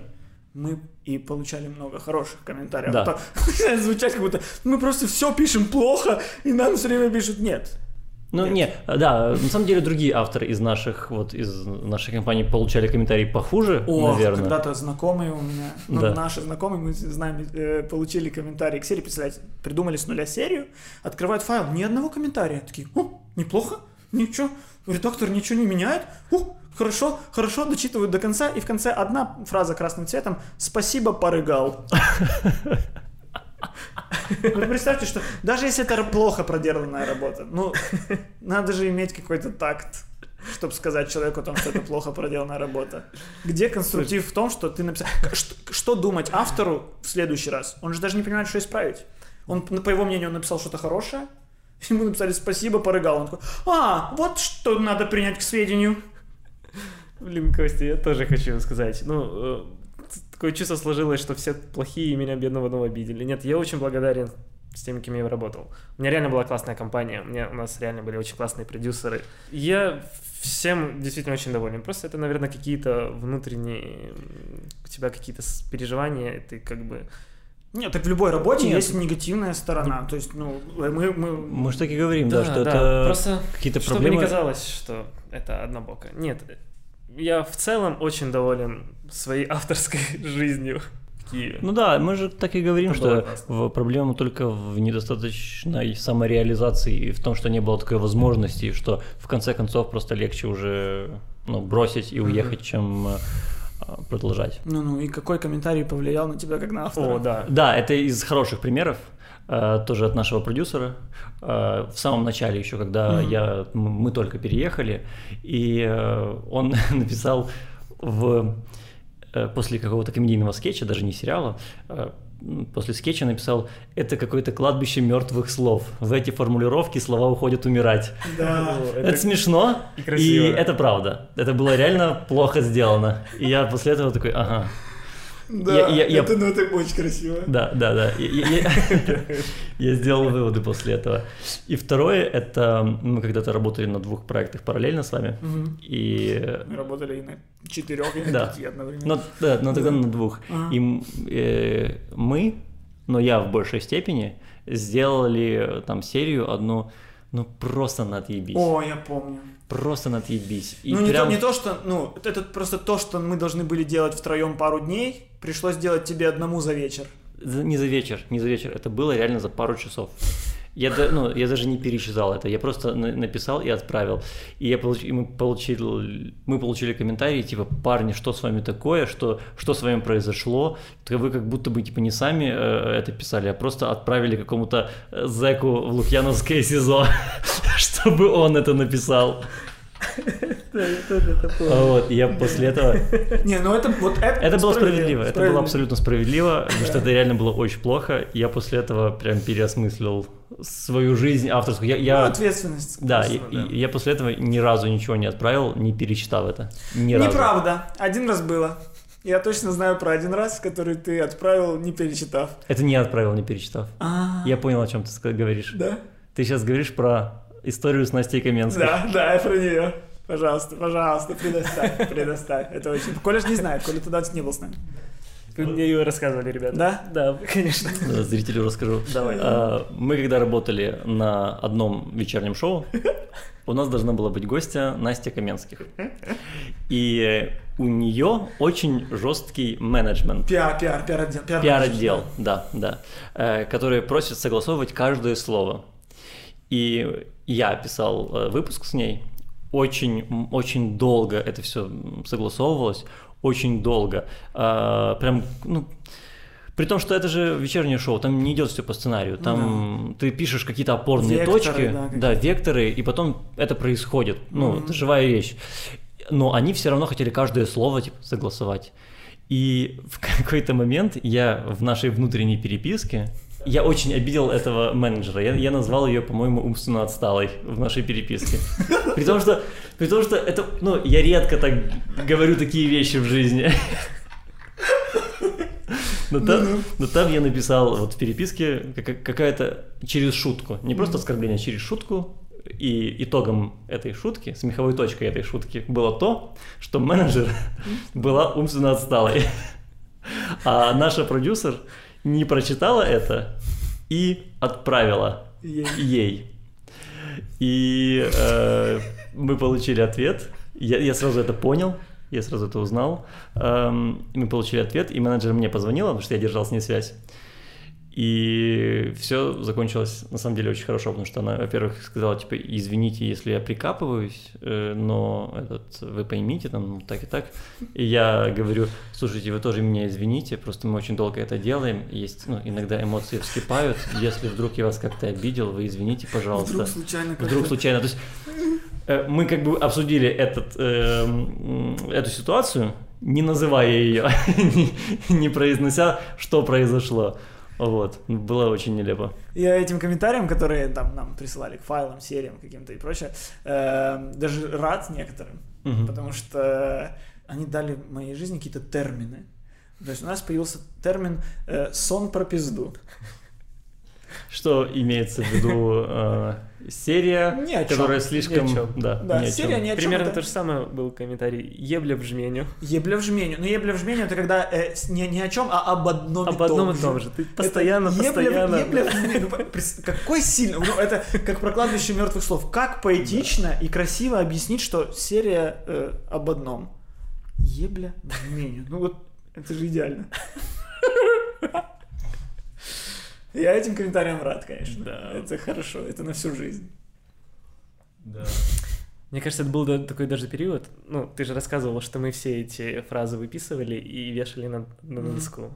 Мы и получали много хороших комментариев. Да. А начинает звучать, как будто мы просто все пишем плохо, и нам все время пишут нет. Ну, Нет. не, да, на самом деле другие авторы из наших, вот, из нашей компании получали комментарии похуже, О, наверное. когда-то знакомые у меня, ну, Да. наши знакомые, мы знаем, э, получили комментарий к серии, представляете, придумали с нуля серию, открывают файл, ни одного комментария. Такие, о, неплохо, ничего, редактор ничего не меняет, о, хорошо, хорошо, дочитывают до конца, и в конце одна фраза красным цветом «Спасибо, порыгал». Вы представьте, что даже если это плохо проделанная работа, ну, надо же иметь какой-то такт, чтобы сказать человеку о том, что это плохо проделанная работа. Где конструктив в том, что ты написал... Что, что думать автору в следующий раз? Он же даже не понимает, что исправить. Он, по его мнению, он написал что-то хорошее, ему написали «спасибо, порыгал». Он такой, а, вот что надо принять к сведению. Блин, Костя, я тоже хочу сказать. Ну, э, такое чувство сложилось, что все плохие и меня бедного дома обидели. Нет, я очень благодарен с теми, кем я работал. У меня реально была классная компания, у, меня, у нас реально были очень классные продюсеры. Я всем действительно очень доволен. Просто это, наверное, какие-то внутренние... У тебя какие-то переживания, ты как бы... Нет, так в любой работе Нет. есть негативная сторона. То есть, ну, мы, мы... Мы же так и говорим, да, Да, что да, это просто какие-то Чтобы проблемы. не казалось, что это однобоко. Нет, я в целом очень доволен своей авторской жизнью в Киеве. Ну да, мы же так и говорим, Это что в- проблема только в недостаточной самореализации и в том, что не было такой возможности, и что в конце концов просто легче уже ну, бросить и уехать, чем э, продолжать. Ну-ну, и какой комментарий повлиял на тебя как на автора? О, да. Да, это из хороших примеров, тоже от нашего продюсера. Э, В самом начале еще, когда Мгм. я, мы только переехали, и э, он написал в, э, после какого-то комедийного скетча, даже не сериала, э, после скетча написал, это какое-то кладбище мертвых слов. В эти формулировки слова уходят умирать. Да. О, Это, смешно, и красиво. это правда. Это было реально плохо сделано. И я после этого такой, ага, Да, Я- я- я- это, ну, это очень красиво. да, да, да. Я, я- я- я сделал выводы после этого. И второе, это мы когда-то работали на двух проектах параллельно с вами. И Мы работали и на четырех, и на Да. пяти одновременно. но, да, но тогда на двух. Ага. И э, мы, но я в большей степени, сделали э, там серию одну, ну просто на отъебись. О, я помню. Просто на отъебись. И ну, не, прям- то, не то, что, ну, это просто то, что мы должны были делать втроем пару дней, пришлось делать тебе одному за вечер. Не за вечер, не за вечер. Это было реально за пару часов. Я, ну, я даже не перечитал это, я просто на- написал и отправил. И, я получ- и мы, получил, мы получили комментарии, типа, парни, что с вами такое, что, что с вами произошло? Вы как будто бы типа не сами э, это писали, а просто отправили какому-то э, зэку в Лукьяновское СИЗО, чтобы он это написал. Вот, я после этого... Не, ну это вот это... Это было справедливо, это было абсолютно справедливо, потому что это реально было очень плохо. Я после этого прям переосмыслил свою жизнь авторскую. Я, Ну, я- ответственность. да, просто, и я после этого ни разу ничего не отправил, не перечитав это. Ни разу. Неправда. Один раз было. Я точно знаю про один раз, который ты отправил, не перечитав. Это не отправил, не перечитав. А, Я понял, о чем ты говоришь. Да? Ты сейчас говоришь про историю с Настей Каменской. Да, да, я про нее. Пожалуйста, пожалуйста, предоставь, предоставь. Это очень... Коля же не знает, Коля тогда не был с нами. Вы мне ее рассказывали, ребята. Да? Да, конечно. Зрителю расскажу. Давай. А, Мы когда работали на одном вечернем шоу, у нас должна была быть гостья Настя Каменских. И у нее очень жесткий менеджмент. Пиар, пиар, пиар отдел. Пиар, Пиар-отдел, да, да, э, который просит согласовывать каждое слово. И я писал э, выпуск с ней, очень, очень долго это все согласовывалось, очень долго. А, Прям, ну, при том, что это же вечернее шоу, там не идет все по сценарию, там ты пишешь какие-то опорные Векторы, точки, да, да, векторы, и потом это происходит. Ну, это живая вещь. Но они все равно хотели каждое слово типа, согласовать. И в какой-то момент я в нашей внутренней переписке я очень обидел этого менеджера. Я, я назвал ее, по-моему, умственно отсталой в нашей переписке. При том, что, при том, что это, ну, я редко так говорю такие вещи в жизни. Но там, но там я написал вот в переписке кака- какая-то через шутку, не просто оскорбление, а через шутку. И итогом этой шутки, смеховой точкой этой шутки было то, что менеджер была умственно отсталой. А наша продюсер не прочитала это и отправила Ей. ей. И э, мы получили ответ. Я, я сразу это понял, я сразу это узнал. Эм, мы получили ответ, и менеджер мне позвонила, потому что я держал с ней связь. И все закончилось на самом деле очень хорошо, потому что она, во-первых, сказала, типа, извините, если я прикапываюсь, э, но этот, вы поймите, там, ну, так и так. И я говорю, слушайте, вы тоже меня извините, просто мы очень долго это делаем, есть, ну, иногда эмоции вскипают, если вдруг я вас как-то обидел, вы извините, пожалуйста. Вдруг случайно. Вдруг случайно. То есть э, мы как бы обсудили этот, э, м, эту ситуацию, не называя ее, не, не произнося, что произошло. Вот, было очень нелепо. Я этим комментариям, которые там нам присылали к файлам, сериям каким-то и прочее, э, даже рад некоторым, Мгм. потому что они дали моей жизни какие-то термины. То есть у нас появился термин э, «сон про пизду». Что имеется в виду э, серия, Ни о чём. которая Ни слишком... о. Да, Да, ни о серия ни о чём. Примерно это- то же самое был комментарий. Ебля в жменю. Ебля в жменю. Ну, ебля в жменю это когда э, не, не о чем, а об одном Об и одном том и том же. Ты Это постоянно, ебля постоянно. ебля в жменю. Какой сильный. Ну, это как про кладбище мертвых слов. Как поэтично и красиво объяснить, что серия э, об одном. Ебля в жменю. Ну вот, это же идеально. Я этим комментариям рад, конечно. Да. Это хорошо, это на всю жизнь. Мне кажется, это был да- такой даже период. Ну, ты же рассказывал, что мы все эти фразы выписывали и вешали на, на доску.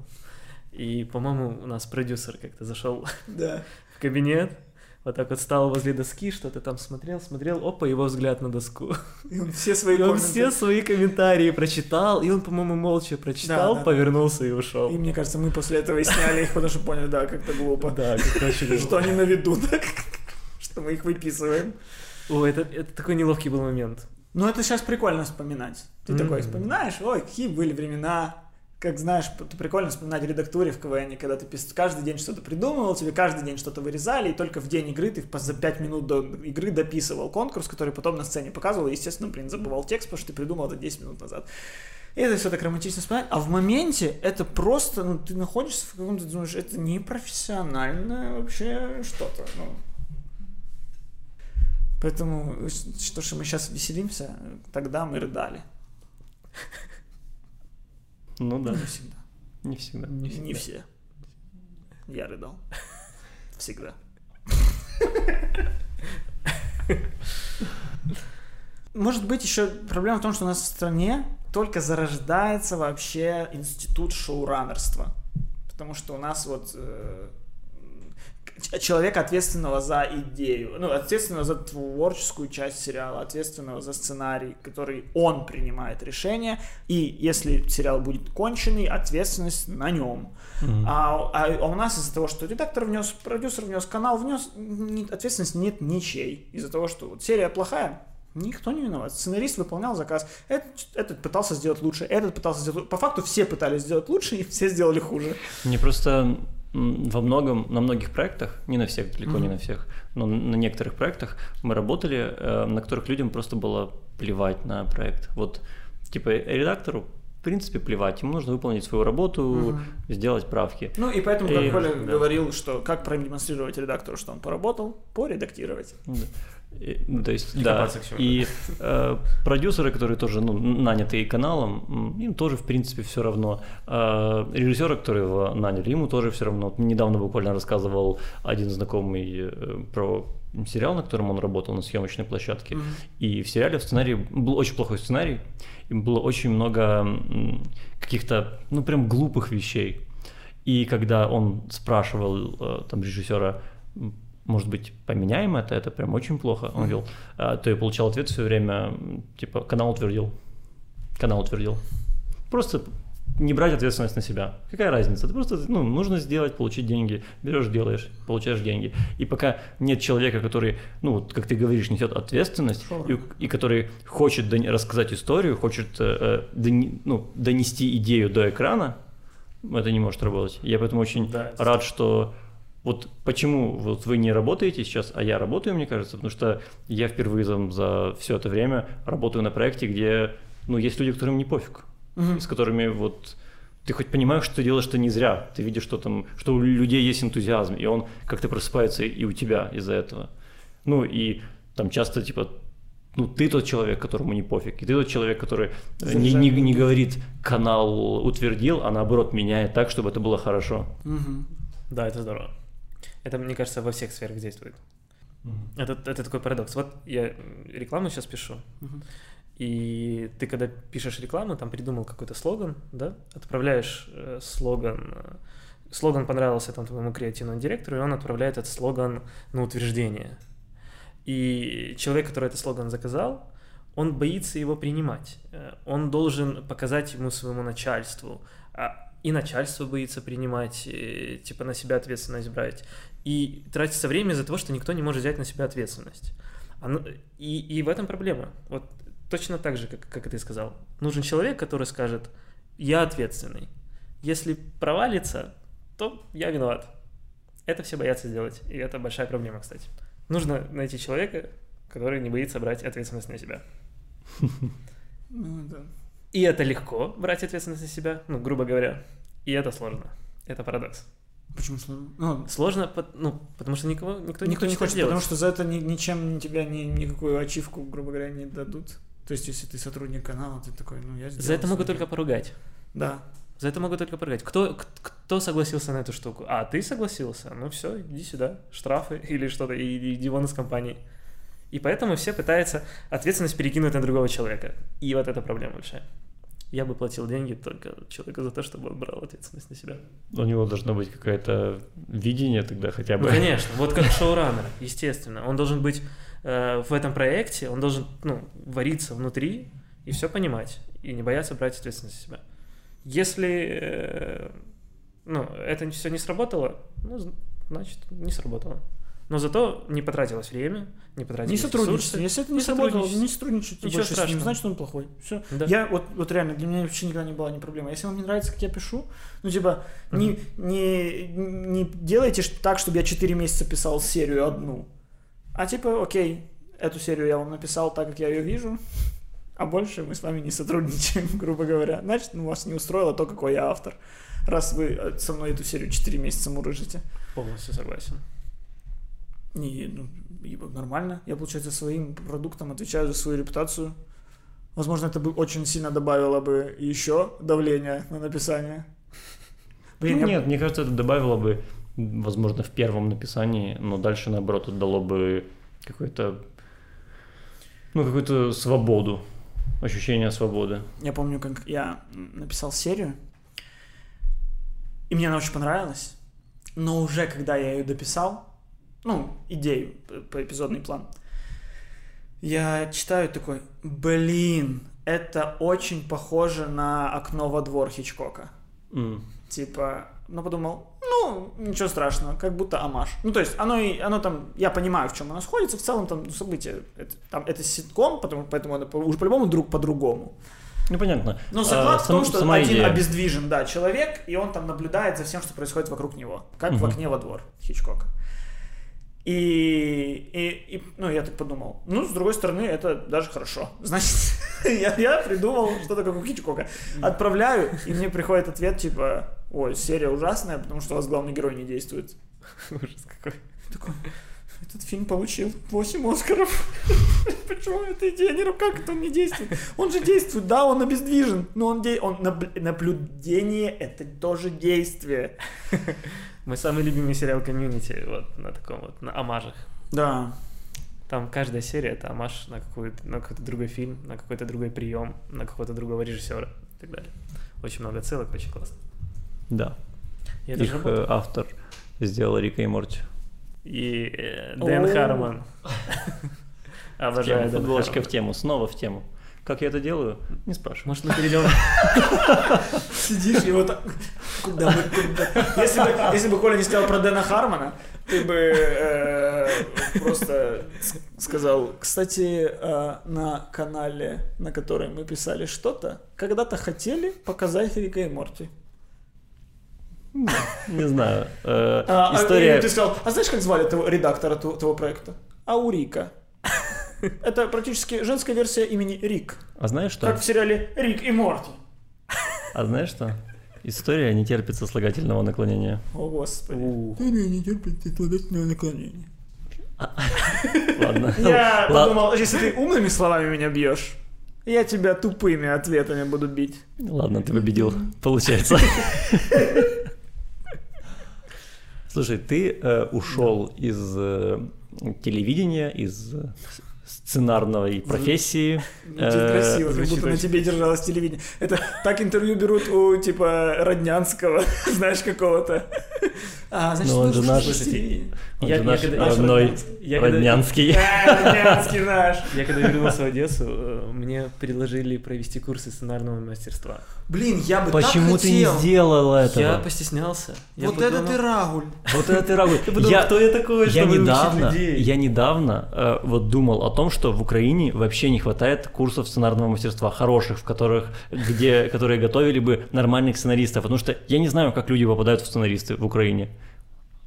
И, по-моему, у нас продюсер как-то зашел Да. в кабинет, вот так вот стал возле доски, что-то там смотрел, смотрел, опа, его взгляд на доску. И он все свои И он все свои комментарии прочитал, и он, по-моему, молча прочитал, Да, да, да. повернулся и ушел. И мне кажется, мы после этого и сняли их, потому что поняли, да, как-то глупо. Да, Что они на виду, так? Что мы их выписываем. О, это, это такой неловкий был момент. Ну, это сейчас прикольно вспоминать. Ты Мгм. такой вспоминаешь, ой, какие были времена. Как знаешь, это прикольно вспоминать редактуре в КВН, когда ты каждый день что-то придумывал, тебе каждый день что-то вырезали, и только в день игры ты за 5 минут до игры дописывал конкурс, который потом на сцене показывал, и, естественно, блин, забывал текст, потому что ты придумал это 10 минут назад. И это все так романтично вспоминать. А в моменте это просто, ну, ты находишься в каком-то, думаешь, это не профессиональное вообще что-то. Ну. Поэтому, э, что ж, мы сейчас веселимся, тогда мы рыдали. Ну да, Не всегда. не всегда. Не все. Я рыдал. Всегда. Может быть, еще проблема в том, что у нас в стране только зарождается вообще институт шоураннерства. Потому что у нас вот э, человека, ответственного за идею, ну, ответственного за творческую часть сериала, ответственного за сценарий, который он принимает решение, и если сериал будет конченый, ответственность на нем. Мгм. А, а- а у нас из-за того, что редактор внес, продюсер внес, канал внес, ни- ответственности нет ничей. Из-за того, что вот серия плохая, никто не виноват. Сценарист выполнял заказ. Этот, этот пытался сделать лучше, этот пытался сделать лучше. По факту все пытались сделать лучше, и все сделали хуже. Мне просто во многом, на многих проектах, не на всех, далеко не Мгм. на всех, но на некоторых проектах мы работали, э, на которых людям просто было плевать на проект. Вот, типа, редактору, в принципе, плевать. Ему нужно выполнить свою работу, Мгм. сделать правки. Ну и поэтому, как И- Коля да. говорил, что как продемонстрировать редактору, что он поработал, поредактировать. Да. И, ну, то есть, И да. И э, продюсеры, которые тоже ну, нанятые каналом, им тоже, в принципе, все равно. Э, режиссеры, которые его наняли, ему тоже все равно. Недавно буквально рассказывал один знакомый э, про сериал, на котором он работал на съемочной площадке. Мгм. И в сериале, в сценарии был очень плохой сценарий, и было очень много каких-то, ну, прям глупых вещей. И когда он спрашивал э, там режиссера, может быть, поменяем это, это прям очень плохо, он говорил, а, то я получал ответ все время, типа, канал утвердил, канал утвердил. Просто не брать ответственность на себя. Какая разница? Ты просто, ну, нужно сделать, получить деньги. Берешь, делаешь, получаешь деньги. И пока нет человека, который, ну, вот, как ты говоришь, несет ответственность, и, и который хочет дони- рассказать историю, хочет э, э, дони- ну, донести идею до экрана, это не может работать. Я поэтому очень Да, это рад, что вот почему вот вы не работаете сейчас, а я работаю, мне кажется, потому что я впервые за, за все это время работаю на проекте, где, ну, есть люди, которым не пофиг, Мгм. с которыми вот ты хоть понимаешь, что ты делаешь это не зря, ты видишь, что там, что у людей есть энтузиазм, и он как-то просыпается и у тебя из-за этого. Ну и там часто типа ну, ты тот человек, которому не пофиг, и ты тот человек, который не, не, не говорит, канал утвердил, а наоборот меняет так, чтобы это было хорошо. Мгм. Да, это здорово. Это, мне кажется, во всех сферах действует. Это, это такой парадокс. Вот я рекламу сейчас пишу, Мгм. и ты, когда пишешь рекламу, там придумал какой-то слоган, да, отправляешь э, слоган, э, слоган понравился там твоему креативному директору, и он отправляет этот слоган на утверждение. И человек, который этот слоган заказал, он боится его принимать. Э, Он должен показать ему своему начальству. А И начальство боится принимать, типа на себя ответственность брать. И тратится время из-за того, что никто не может взять на себя ответственность. Оно- И, и в этом проблема. Вот точно так же, как, как и ты сказал. Нужен человек, который скажет, я ответственный. Если провалится, то я виноват. Это все боятся сделать, и это большая проблема, кстати. Нужно найти человека, который не боится брать ответственность на себя. Ну, да. И это легко брать ответственность на себя, ну, грубо говоря, и это сложно. Это парадокс. Почему сложно? Ну, Сложно, ну, потому что никого, никто, никто не хочет, делать. потому что за это ни- ничем тебя ни, никакую ачивку, грубо говоря, не дадут. То есть, если ты сотрудник канала, ты такой, ну, я За это могут только поругать. Да. За это могут только поругать. Кто, кто согласился на эту штуку? А, ты согласился? Ну все, иди сюда. Штрафы или что-то, и иди вон из компании. И поэтому все пытаются ответственность перекинуть на другого человека. И вот эта проблема большая. Я бы платил деньги только человеку за то, чтобы он брал ответственность на себя. У него должно быть какое-то видение тогда хотя Ну, бы. конечно, вот как шоураннер, естественно. Он должен быть э, в этом проекте, он должен ну, вариться внутри и все понимать, и не бояться брать ответственность на себя. Если э, ну, это все не сработало, ну, значит, не сработало. Но зато не потратилось время, не потратилось Не сотрудничать. ресурсы. Если это не Не сработало, не сотрудничать Ничего больше с ним, страшного. значит он плохой. Все. Да. Я вот, вот реально, для меня вообще никогда не была не проблема. Если вам не нравится, как я пишу, ну типа, не, не, не делайте так, чтобы я 4 месяца писал серию одну. А типа, окей, эту серию я вам написал так, как я ее вижу, а больше мы с вами не сотрудничаем, грубо говоря. Значит, ну, вас не устроило то, какой я автор. Раз вы э, со мной эту серию 4 месяца мурыжите. Полностью согласен. Не, ну, и нормально. Я, получается, своим продуктом отвечаю за свою репутацию. Возможно, это бы очень сильно добавило бы еще давления на написание. Блин, Ну, я- Нет, мне кажется, это добавило бы, возможно, в первом написании, но дальше, наоборот, это дало бы какой-то, ну, какую-то свободу, ощущение свободы. Я помню, как я написал серию, и мне она очень понравилась, но уже когда я ее дописал, ну, идею, по эпизодный план, я читаю такой, блин, это очень похоже на «Окно во двор» Хичкока. М. Типа, ну, подумал, ну, ничего страшного, как будто амаш. Ну, то есть, оно, и, оно там, я понимаю, в чем оно сходится, в целом там события, это, там, это ситком, потому, поэтому оно уже по-любому друг по-другому. Ну, понятно. Но А, заклад в сам- том, что сама один идея. обездвижен, да, человек, и он там наблюдает за всем, что происходит вокруг него, как в Мгм. окне во двор Хичкока. И, и, и, ну, я так подумал, ну, с другой стороны, это даже хорошо. Значит, я, я придумал что-то как у Хичкока. Отправляю, и мне приходит ответ, типа, ой, серия ужасная, потому что у вас главный герой не действует. Ужас какой. Такой, этот фильм получил 8 Оскаров. Почему эта идея не как это он не действует? Он же действует, да, он обездвижен, но он, де- он наб- наблюдение это тоже действие. Мой самый любимый сериал комьюнити, вот на таком вот, на амажах. Да. Там каждая серия это амаш на, на какой-то другой фильм, на какой-то другой прием, на какого-то другого режиссера и так далее. Очень много ссылок, очень классно. Да. И это же Их э, автор сделал Рика и Морти. И э, Дэн. Харман. Обожаю Дэна футболочка в тему, снова в тему. Как я это делаю? Не спрашивай. Может, мы перейдем... Сидишь и вот так, куда бы, куда? Если бы, если бы Коля не сказал про Дэна Хармона, ты бы э, просто сказал, кстати, э, на канале, на котором мы писали что-то, когда-то хотели показать Рика и Морти. Не знаю. Э, А, а, История... ты сказал, а знаешь, как звали того редактора того проекта? Аурика. Это практически женская версия имени Рик. А знаешь что? Как в сериале Рик и Морти. А знаешь что? История не терпит сослагательного наклонения. О, господи. История не терпит отлагательного наклонения. Ладно. Я подумал, если ты умными словами меня бьешь, я тебя тупыми ответами буду бить. Ладно, ты победил, получается. Слушай, ты э, ушел из э, телевидения, из э, сценарной профессии. Звучит Э, красиво, как будто на очень- тебе держалось телевидение. Это так интервью берут у, типа, Роднянского, знаешь, какого-то. А, значит, Ну, он же наш-. Он Я- же я наш когда- родной Я Роднянский. А, Роднянский наш. Я когда вернулся в Одессу, э, мне предложили провести курсы сценарного мастерства. Блин, я бы Почему так ты не сделал Я этого? постеснялся. Я Вот это ты Рагуль. Вот это ты Рагуль. Я Я- кто я такой, Я чтобы учить недавно, людей? я недавно э, вот думал о том, что в Украине вообще не хватает курсов сценарного мастерства хороших, в которых, где, которые готовили бы нормальных сценаристов, потому что я не знаю, как люди попадают в сценаристы в Украине.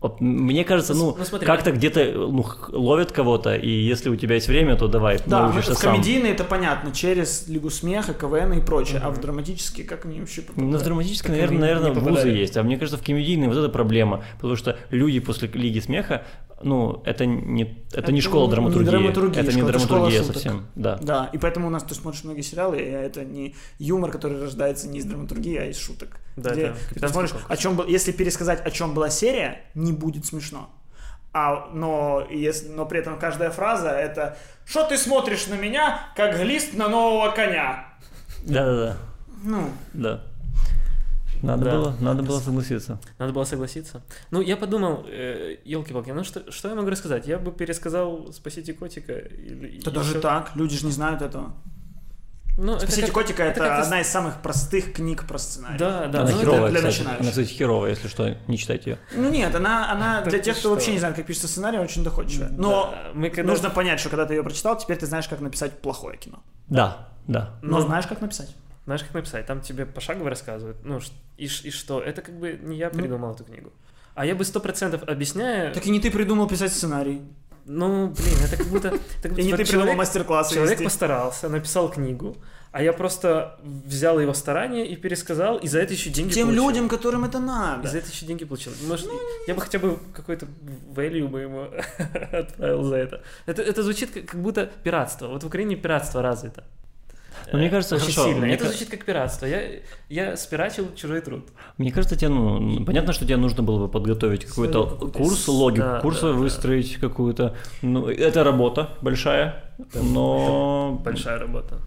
Вот мне кажется, ну, Ну, смотри. как-то где-то ну, ловят кого-то, и если у тебя есть время, то давай, Да, в сам. комедийные это понятно, через Лигу смеха, КВН и прочее, а в драматические как они вообще Ну, в попадают? Так наверное, наверное, вузы есть. А мне кажется, в комедийной вот это проблема. Потому что люди после Лиги смеха, ну, это не, это Это не школа не драматургии. драматургия, это не школа- это школа драматургия шуток. совсем. Да. Да, и поэтому у нас ты смотришь многие сериалы, и это не юмор, который рождается не из драматургии, а из шуток. Да, Где это ты «Капитанский посмотришь, компас». о чем был, если пересказать, о чем была серия, не будет смешно. А, но, если, но при этом каждая фраза это «Что ты смотришь на меня, как глист на нового коня?» Да-да-да. Ну, Да. Надо Да. было, надо было согласиться. Надо было согласиться. Ну, я подумал, елки-палки, ну что, что я могу рассказать? Я бы пересказал «Спасите котика» или... то даже так, люди же не знают этого. Ну, это «Спасите как- котика» — это, с- одна из самых простых книг про сценарий. Да, да. Она ну, это херовая, для кстати. начинающих. Она, кстати, херовая, если что, не читайте ее. Ну нет, она, она Так для тех, кто что? вообще не знает, как пишется сценарий, очень доходчивая. Но Да, мы когда... нужно понять, что когда ты ее прочитал, теперь ты знаешь, как написать плохое кино. Да, да. Но Ну, знаешь, как написать. Знаешь, как написать? Там тебе пошагово рассказывают. Ну, и, и что? Это как бы не я Ну. придумал эту книгу. А я бы сто процентов объясняя... Так и не ты придумал писать сценарий. Ну, блин, это как будто... как И не будто ты придумал мастер-классы Человек постарался, написал книгу, а я просто взял его старания и пересказал, и за это еще деньги Тем получил. людям, которым это И надо. за это еще деньги получил. Может, я бы хотя бы какой-то value бы ему отправил за это. это. Это звучит как, как будто пиратство. Вот в Украине пиратство развито. Но мне кажется, Очень хорошо, сильно. мне это звучит как пиратство. Я, я спирачил чужой труд. Мне кажется, тебе, ну, понятно, что тебе нужно было бы подготовить какой-то курс, логику да, курса да, да. выстроить какую-то. Ну, это работа большая, но Большая работа.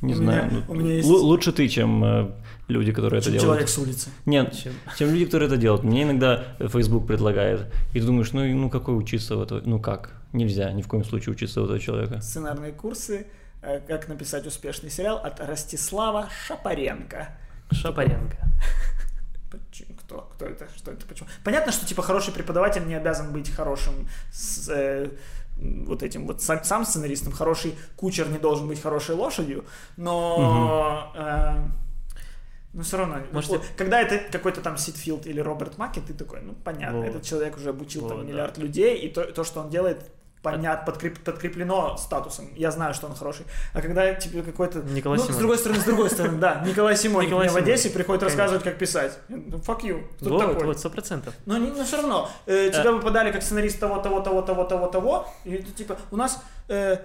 не У знаю. меня- ну, у меня есть- лу- Лучше ты, чем э, люди, которые это Чем делают. человек с улицы. Нет, Чем- чем люди, которые это делают. Мне иногда Facebook предлагает, и ты думаешь, ну, ну какой учиться у этого? Ну как? Нельзя ни в коем случае учиться у этого человека. Сценарные курсы «Как написать успешный сериал» от Ростислава Шапаренко. Шапаренко. Кто? Кто это? Что это? Почему? Понятно, что типа хороший преподаватель не обязан быть хорошим с, э, вот этим вот сам, сам сценаристом. Хороший кучер не должен быть хорошей лошадью, но э, ну все равно. Может, вот, когда это какой-то там Ситфилд или Роберт Маки, ты такой, ну понятно, Вот. этот человек уже обучил там Вот, миллиард людей, и то, то, что он делает, понятно, подкреп- подкреплено статусом. Я знаю, что он хороший. А когда тебе какой-то... Николай ну, с Симоник. другой стороны, с другой стороны, да, Николай Симоник Николай мне в. Одессе приходит Конечно. рассказывать, как писать. Ну, fuck you. Кто ты Вот, такой? вот, сто процентов. Но, не- но все равно, э, тебя выпадали как сценарист того, того, того, того, того, того, и это типа, у нас, э,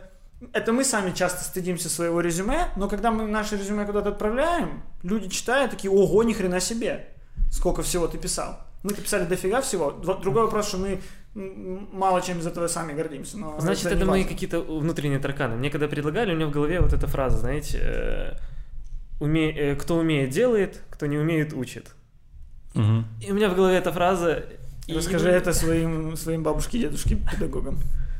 это мы сами часто стыдимся своего резюме, но когда мы наше резюме куда-то отправляем, люди читают такие, ого, ни хрена себе, сколько всего ты писал. Мы-то писали дофига всего. Другой вопрос, что мы мало чем из этого сами гордимся. Но Значит, не это мои какие-то внутренние тараканы. Мне когда предлагали, у меня в голове вот эта фраза, знаете, э, уме- э, кто умеет, делает, кто не умеет, учит. Мгм. И у меня в голове эта фраза... и- Расскажи это своим, своим бабушке, дедушке, педагогам.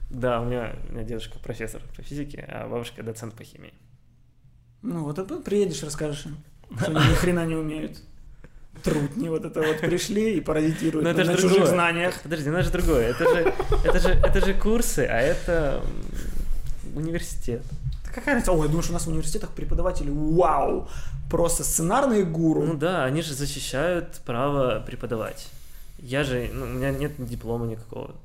Да, у меня, у меня дедушка профессор по физике, а бабушка доцент по химии. Ну, вот это приедешь, расскажешь им, что они ни хрена не умеют. Трутни вот это вот пришли и паразитируют Но это же на чужих другое. знаниях. Подожди, ну это же другое. Это же, это же, это же курсы, а это университет. Да Какая разница? Ой, я думаю, что у нас в университетах преподаватели, вау, просто сценарные гуру. Ну да, они же защищают право преподавать. Я же, ну, у меня нет диплома никакого.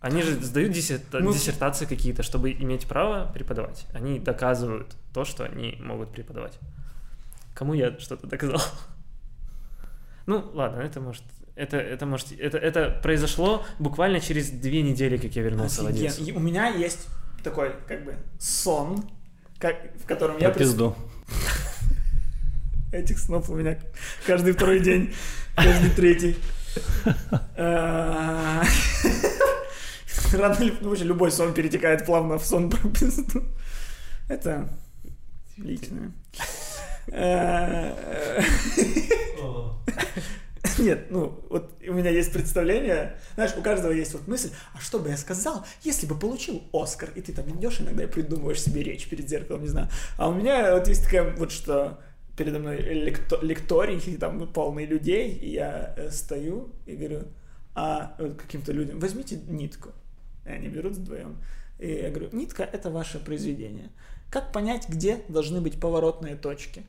Они же сдают диссерта- Ну, диссертации какие-то, чтобы иметь право преподавать. Они доказывают то, что они могут преподавать. Кому я что-то доказал? Ну, ладно, это может... Это, это может... Это, это произошло буквально через две недели, как я вернулся в Офигенно. Одессу. И у меня есть такой, как бы, сон, как, в котором Про я... прис- пизду. Этих снов у меня каждый второй день, каждый третий. Рано или позже любой сон перетекает плавно в сон про пизду. Это личное. Э, Нет, ну, вот у меня есть представление, знаешь, у каждого есть вот мысль, а что бы я сказал, если бы получил Оскар? И ты там идешь иногда и придумываешь себе речь перед зеркалом, не знаю. А у меня вот есть такая вот что передо мной лекто- лекторий, там полный людей, и я э, стою и говорю, а вот каким-то людям, возьмите нитку. И они берут вдвоем. И я говорю, нитка — это ваше произведение. Как понять, где должны быть поворотные точки?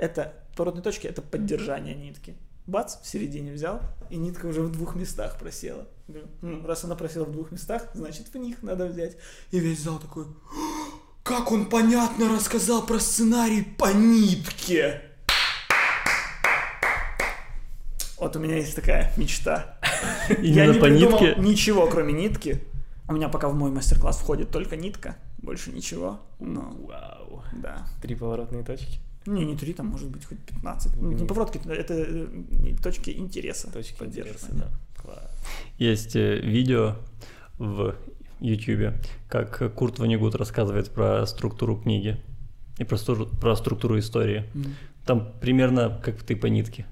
Это поворотные точки — это поддержание нитки. Бац, в середине взял, и нитка уже в двух местах просела. «М, раз она просела в двух местах, значит в них надо взять. И весь зал такой, как он понятно рассказал про сценарий по нитке. Вот у меня есть такая мечта. Я не по нитке. ничего, кроме нитки. У меня пока в мой мастер-класс входит только нитка, больше ничего. Но, Вау. да. Три поворотные точки. Не, не три, там может быть хоть 15. Ну, Не поворотки, это э, точки интереса. Точки интереса, да. Класс. Есть э, видео в YouTube, как Курт Ванигут рассказывает про структуру книги и про, стру- про структуру истории. Мгм. Там примерно как ты по нитке.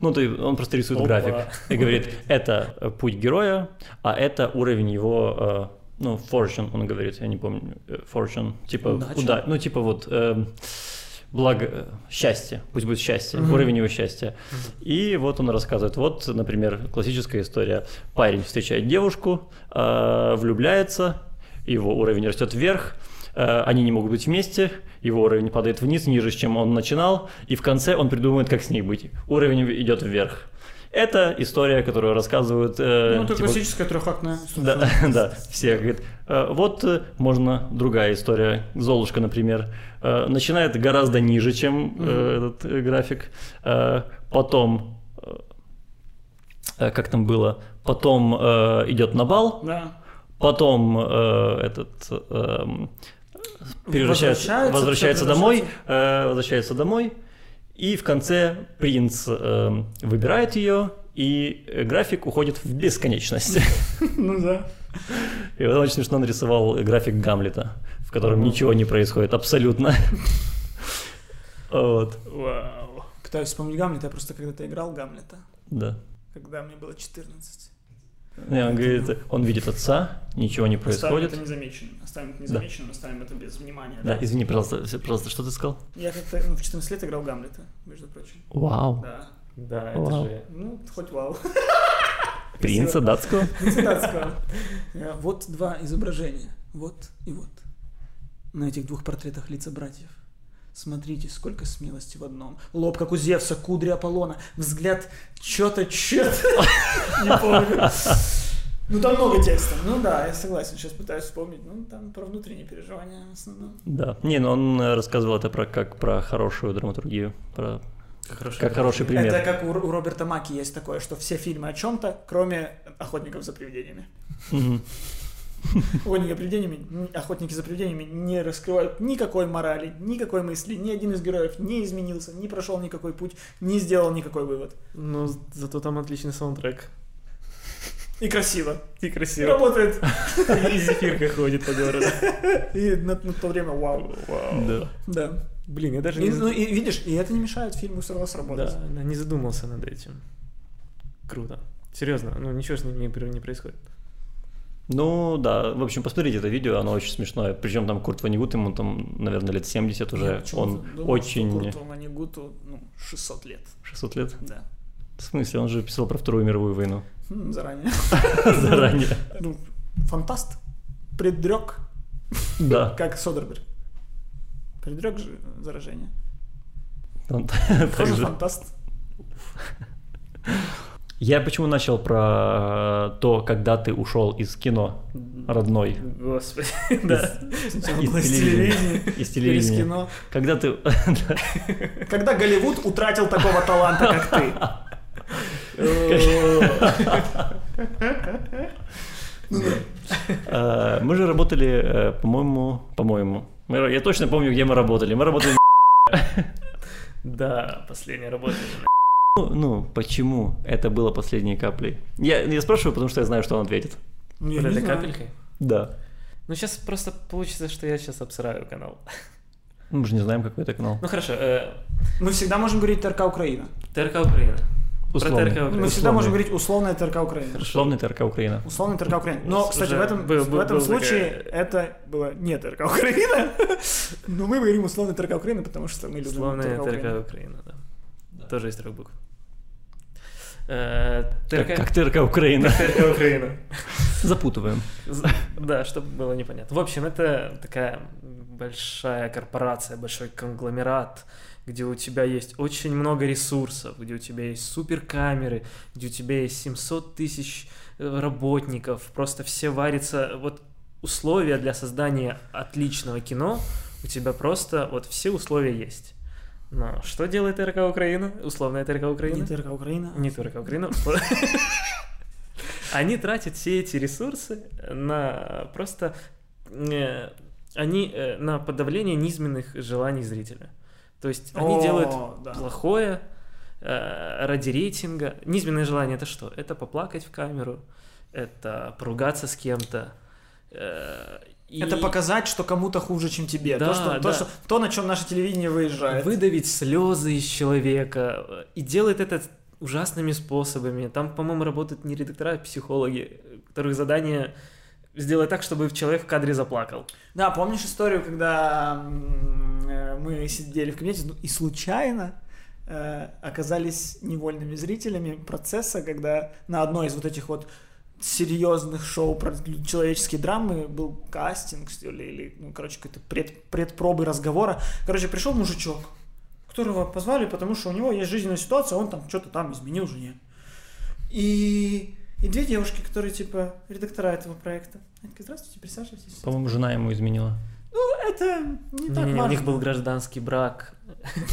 Ну, ты, он просто рисует Опа. график и говорит, это э, путь героя, а это уровень его, э, ну, fortune, он говорит, я не помню, э, fortune, типа, Удача? уда- ну, типа вот, эм, благо, счастье, пусть будет счастье, Мгм. уровень его счастья. И вот он рассказывает, вот, например, классическая история. Парень встречает девушку, э, влюбляется, его уровень растет вверх, э, они не могут быть вместе, его уровень падает вниз, ниже, чем он начинал, и в конце он придумывает, как с ней быть. Уровень идет вверх. Это история, которую рассказывают... э, Ну, это типа, классическая трехактная да, да, все говорят, «Э, вот э, можно другая история. Золушка, например, э, начинает гораздо ниже, чем этот график. Потом, как там было, потом идет на бал, Да. потом этот превращается, Возвращается, возвращается домой, возвращается домой, и в конце принц эм, выбирает ее, и э, график уходит в бесконечность. Ну да. И он очень смешно нарисовал график Гамлета, в котором ничего не происходит абсолютно. Вот, Вау. Пытаюсь вспомнить Гамлета, я просто когда-то играл Гамлета, да. когда мне было 14. И он говорит, он видит отца, ничего не Оставим происходит. это незамеченным. Оставим это незамеченным, оставим это без внимания. Да, извини, пожалуйста, пожалуйста, что ты сказал? Я как-то ну, в 14 лет играл Гамлета, между прочим. Вау. Да. Да, это Вау. же... Ну, хоть вау. Принца датского? Цитатского. Э, Вот два изображения. Вот и вот. На этих двух портретах лица братьев. Смотрите, сколько смелости в одном. Лоб, как у Зевса, кудри Аполлона. Взгляд чё-то, чё-то. Не помню. Ну, там много текста. Ну да, я согласен. Сейчас пытаюсь вспомнить. Ну, там про внутренние переживания в основном. Да. Не, ну он э, рассказывал это про как про хорошую драматургию, про Как хороший, как хороший пример. Это как у, у Роберта Маки есть такое, что все фильмы о чем-то, кроме охотников за привидениями. Охотники за привидениями, охотники за привидениями не раскрывают никакой морали, никакой мысли. Ни один из героев не изменился, не прошел никакой путь, не сделал никакой вывод. Ну, зато там отличный саундтрек. И красиво. И красиво. работает. И зефирка ходит по городу. И на, на то время вау. Вау. Да. Да. Блин, я даже И, не... ну и видишь, и это не мешает фильму все равно сработать. Да, не задумался над этим. Круто. Серьезно, ну ничего с ним не, не происходит. Ну да, в общем, посмотрите это видео, оно очень смешное. Причем там Курт Ванигут, ему там, наверное, лет 70 Я уже. почему-то Он думал, что очень... Курту Ванигуту, ну, 600 лет. 600 лет? Да. В смысле, он же писал про Вторую мировую войну М, Заранее. заранее. Ну, фантаст. Предрек, Да. как Содерберг. Предрек же заражение. Тоже фантаст. Я почему начал про то, когда ты ушел из кино родной, Господи, да. Из телевидения. из телевидения. кино. Когда ты... Когда Голливуд утратил такого таланта, как ты. Э, Мы же работали, э, по-моему, по-моему, я точно помню, где мы работали. Мы работали Да, последняя работа. Ну, ну, почему это было последней каплей? Я, я спрашиваю, потому что я знаю, что он ответит. Ну, я Вот не этой знаю. капелькой? Да. Ну, сейчас просто получится, что я сейчас обсираю канал. Мы же не знаем, какой это канал. Ну, хорошо. э, Мы всегда можем говорить ТРК Украина. ТРК Украина. Про Условный. ТРК Мы Украина. всегда Условный. можем говорить условная ТРК Украина. Условный ТРК Украина. Условный ТРК Украина. Но, Уже кстати, в этом, был- в был- этом был случае такая- это было не ТРК Украина. Но мы говорим условный ТРК Украина, потому что мы любим Условная ТРК Украина. ТРК Украина, да. Тоже из трех букв. Э, Как, ТРК как ТРК Украина. ТРК Украина. Запутываем. Да, чтобы было непонятно. В общем, это такая большая корпорация, большой конгломерат, где у тебя есть очень много ресурсов, где у тебя есть суперкамеры, где у тебя есть 700 тысяч э, работников, просто все варятся, вот условия для создания отличного кино, у тебя просто вот все условия есть. Но что делает ТРК Украина? Условная ТРК Украина? Не ТРК Украина. Не только Украина. Они тратят все эти ресурсы на просто э, они э, на подавление низменных желаний зрителя. То есть они делают плохое э, ради рейтинга. Низменное желание это что? Это поплакать в камеру, это поругаться с кем-то. И Это показать, что кому-то хуже, чем тебе. Да, то, что, да. то, что, то, на чем наше телевидение выезжает. выдавить слезы из человека. э, И делает это ужасными способами. Там, по-моему, работают не редактора, а психологи, которых задание сделать так, чтобы человек в кадре заплакал. Да, помнишь историю, когда э, мы сидели в кабинете ну, и случайно э, оказались невольными зрителями процесса, когда на одной из вот этих вот серьезных шоу про человеческие драмы был кастинг что ли, или, ну, короче, какой-то пред, предпробы разговора. Короче, пришел мужичок, которого позвали, потому что у него есть жизненная ситуация, он там что-то там изменил жене. И, и две девушки, которые, типа, редактора этого проекта. Они такие, здравствуйте, присаживайтесь. По-моему, жена ему изменила. Ну, это не так Не-не-не, у важно. них был гражданский брак.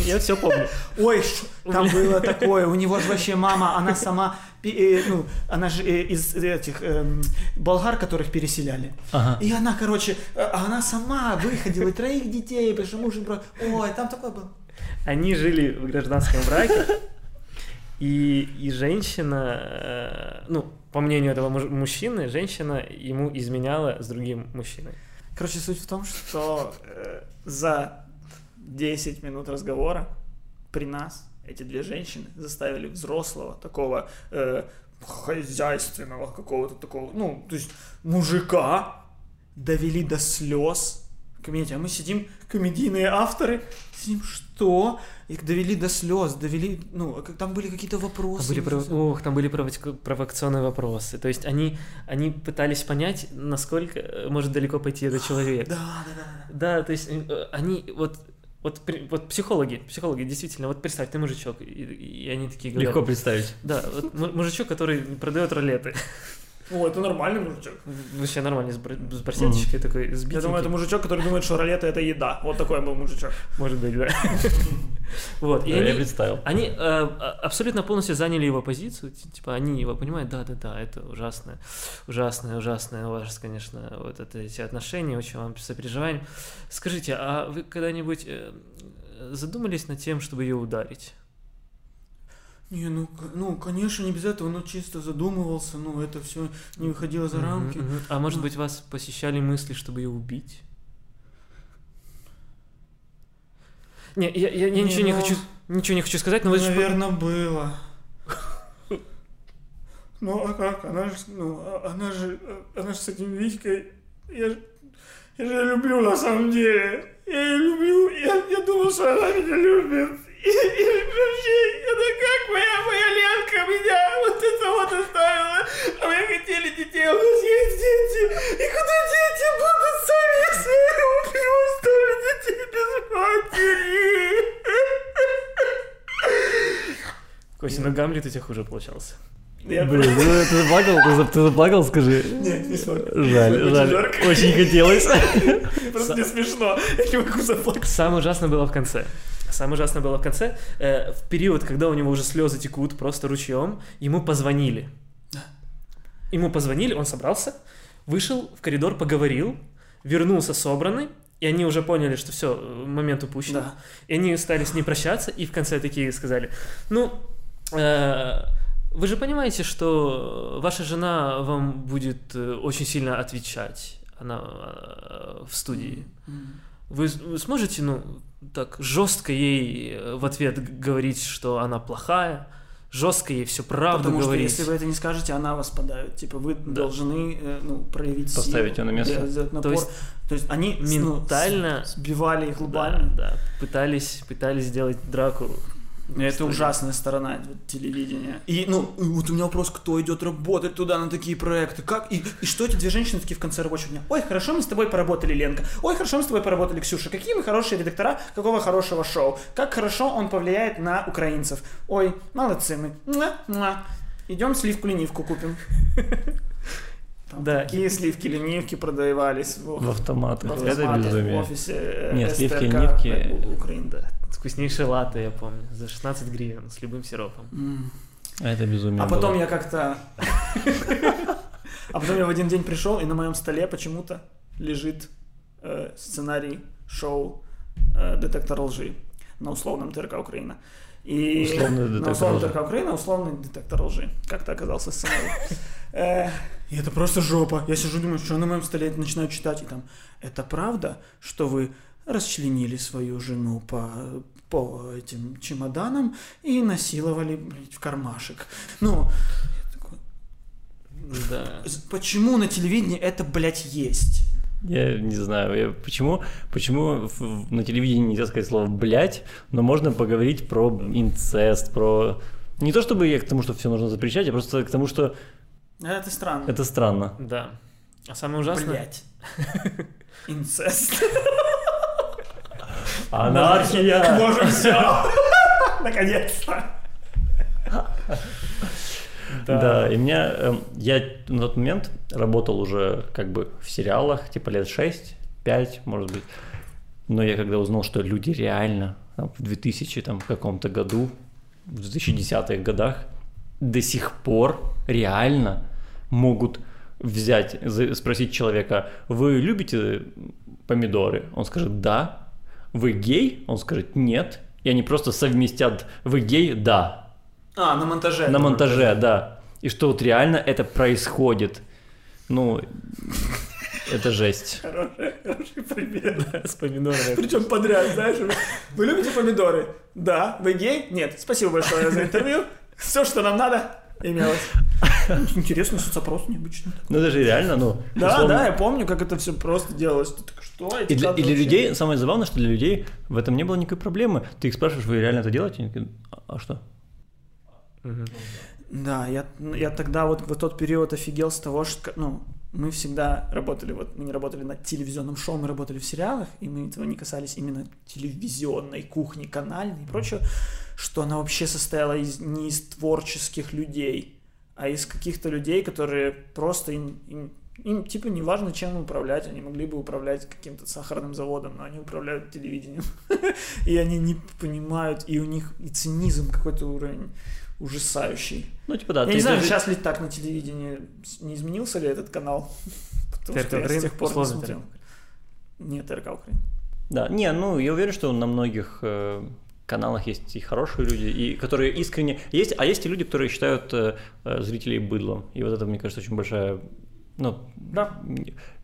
Я все помню. Ой, там было такое, у него же вообще мама, она сама, э, ну, она же э, из этих эм, болгар, которых переселяли. И она, короче, э, она сама выходила, троих детей, потому что муж и брат. Ой, там такое было. Они жили в гражданском браке, и, и женщина, э, ну, по мнению этого муж- мужчины, женщина ему изменяла с другим мужчиной. Короче, суть в том, что э, за 10 минут разговора при нас эти две женщины заставили взрослого, такого э, хозяйственного какого-то такого, ну, то есть мужика довели до слез кабинете, а мы сидим, комедийные авторы, сидим, что? Их довели до слез, довели, ну, а там были какие-то Там вопросы. были, прово- ох, там были провока- провокационные вопросы. То есть они, они пытались понять, насколько э, может далеко пойти этот человек. Да, да, да. Да, то есть э, они вот вот, вот психологи, психологи, действительно, вот представь, ты мужичок, и, и они такие говорят... Легко представить. Да, вот му- мужичок, который продает ролеты. О, это нормальный мужичок. Вообще нормально, с, бр- с барсеточкой такой, с Я думаю, это мужичок, который думает, что ролеты это еда. Вот такой был мужичок. Может быть, да. Вот, и я они, представил. они э, а- абсолютно полностью заняли его позицию, типа они его понимают, да-да-да, это ужасное, ужасное, ужасное у вас, конечно, вот это эти отношения, очень вам сопереживаем. Скажите, а вы когда-нибудь э, задумались над тем, чтобы ее ударить? Не, ну, ну, конечно, не без этого, но чисто задумывался, ну, это все не выходило за рамки. мгм. А может Ну. быть, вас посещали мысли, чтобы ее убить? Не, я, я- я Не, ничего не ну, хочу, ничего не хочу сказать, но вы же- Наверное, было. Ну, а как? Она же, ну, а- она же, а- она же с этим Витькой, я же, я же люблю на самом деле. Я ее люблю, я, я думал, что она меня любит. И, и вообще, это как моя, моя Ленка меня вот это вот оставила. А мы хотели детей, а у нас есть дети. И куда дети будут сами, если я их убью, оставлю детей без матери? Костя, ну Гамлет у тебя хуже получался. Я Блин, ну ты заплакал? Ты, ты заплакал, скажи? Нет, не смог. Жаль, Очень жаль. жарко. Очень хотелось. Просто не смешно. Я не могу заплакать. Самое ужасное было в конце. Самое ужасное было в конце. Э, в период, когда у него уже слезы текут просто ручьем, ему позвонили. Ему позвонили, он собрался, вышел в коридор, поговорил, вернулся собранный, и они уже поняли, что все, момент упущен. Да. И они стали с ней прощаться, и в конце такие сказали, ну, э, вы же понимаете, что ваша жена вам будет э, очень сильно отвечать, она э, в студии. Вы сможете, ну, так жестко ей э, в ответ говорить, что она плохая, жестко ей все правду Потому что говорить. если вы это не скажете, она вас подавит. Типа вы Да. должны э, ну, проявить Поставить силу, её на место. сделать напор. То есть То есть они ну, ментально- с- сбивали их Да, лбами. да, пытались, пытались сделать драку Это Студия. ужасная сторона телевидения. И, ну, и вот у меня вопрос, кто идет работать туда на такие проекты? Как? И, и что эти две женщины такие в конце рабочего дня? Ой, хорошо мы с тобой поработали, Ленка. Ой, хорошо мы с тобой поработали, Ксюша. Какие мы хорошие редактора, какого хорошего шоу. Как хорошо он повлияет на украинцев. Ой, молодцы мы. Идем сливку-ленивку купим. Там Да. Такие сливки-ленивки продавались в, В автоматах. в Это автомате, в безумие. офисе э, Нет, сливки-ленивки- э, Украины, да. Вкуснейшие латте, я помню, за 16 гривен с любым сиропом. М. Это безумие. А потом было. я как-то... А потом я в один день пришел, и на моем столе почему-то лежит э, сценарий шоу «Детектор лжи» на условном ТРК Украина. И Условный детектор условном лжи. ТРК Украина условный детектор лжи. Как-то оказался сценарий. Э, И это просто жопа. Я сижу, думаю, что на моем столе начинаю читать, и там, это правда, что вы расчленили свою жену по, по этим чемоданам и насиловали, блядь, в кармашек. Ну, я такой, Да. «З- почему на телевидении это, блядь, есть? Я не знаю, я- почему, почему на телевидении нельзя сказать слово «блять», но можно поговорить про инцест, про... Не то чтобы я к тому, что все нужно запрещать, а просто к тому, что Это странно. это странно. Да. А самое ужасное... Блядь. Инцест. Анархия! Можем все. Наконец-то. Да, и меня... эм, Я на тот момент работал уже как бы в сериалах, типа лет 6-5, может быть. Но я когда узнал, что люди реально там, в 2000 там, каком-то году, в 2010-х годах, до сих пор реально могут взять, спросить человека, вы любите помидоры? Он скажет, да. Вы гей? Он скажет, нет. И они просто совместят, вы гей? Да. А, на монтаже. На монтаже, да. И что вот реально это происходит. Ну, это жесть. Хороший, хороший пример. С помидорами. Причем подряд, знаешь. Вы любите помидоры? Да. Вы гей? Нет. Спасибо большое за интервью. Все, что нам надо, имелось. Интересный соцопрос необычный. Ну, это же реально, ну... Да, условно. да, я помню, как это все просто делалось. Ты такой, что И для, и для вообще?» людей, самое забавное, что для людей в этом не было никакой проблемы. Ты их спрашиваешь, вы реально это делаете? Они такие, а, а что? Да, я, я тогда вот в тот период офигел с того, что, ну, мы всегда работали, вот мы не работали над телевизионным шоу, мы работали в сериалах, и мы этого не касались именно телевизионной кухни, канальной и прочего, что она вообще состояла из, не из творческих людей, а из каких-то людей, которые просто им, им, им типа не важно, чем управлять, они могли бы управлять каким-то сахарным заводом, но они управляют телевидением, и они не понимают, и у них и цинизм какой-то уровень ужасающий. Ну, типа, да. Я ты не знаю, даже- сейчас ли так на телевидении не изменился ли этот канал. Потому ТРК что я с Украина? тех пор не смотрел. Нет, ТРК Украина. Да, не, ну, я уверен, что на многих э, каналах есть и хорошие люди, и которые искренне... Есть, а есть и люди, которые считают э, э, зрителей быдлом. И вот это, мне кажется, очень большая... Ну, Да.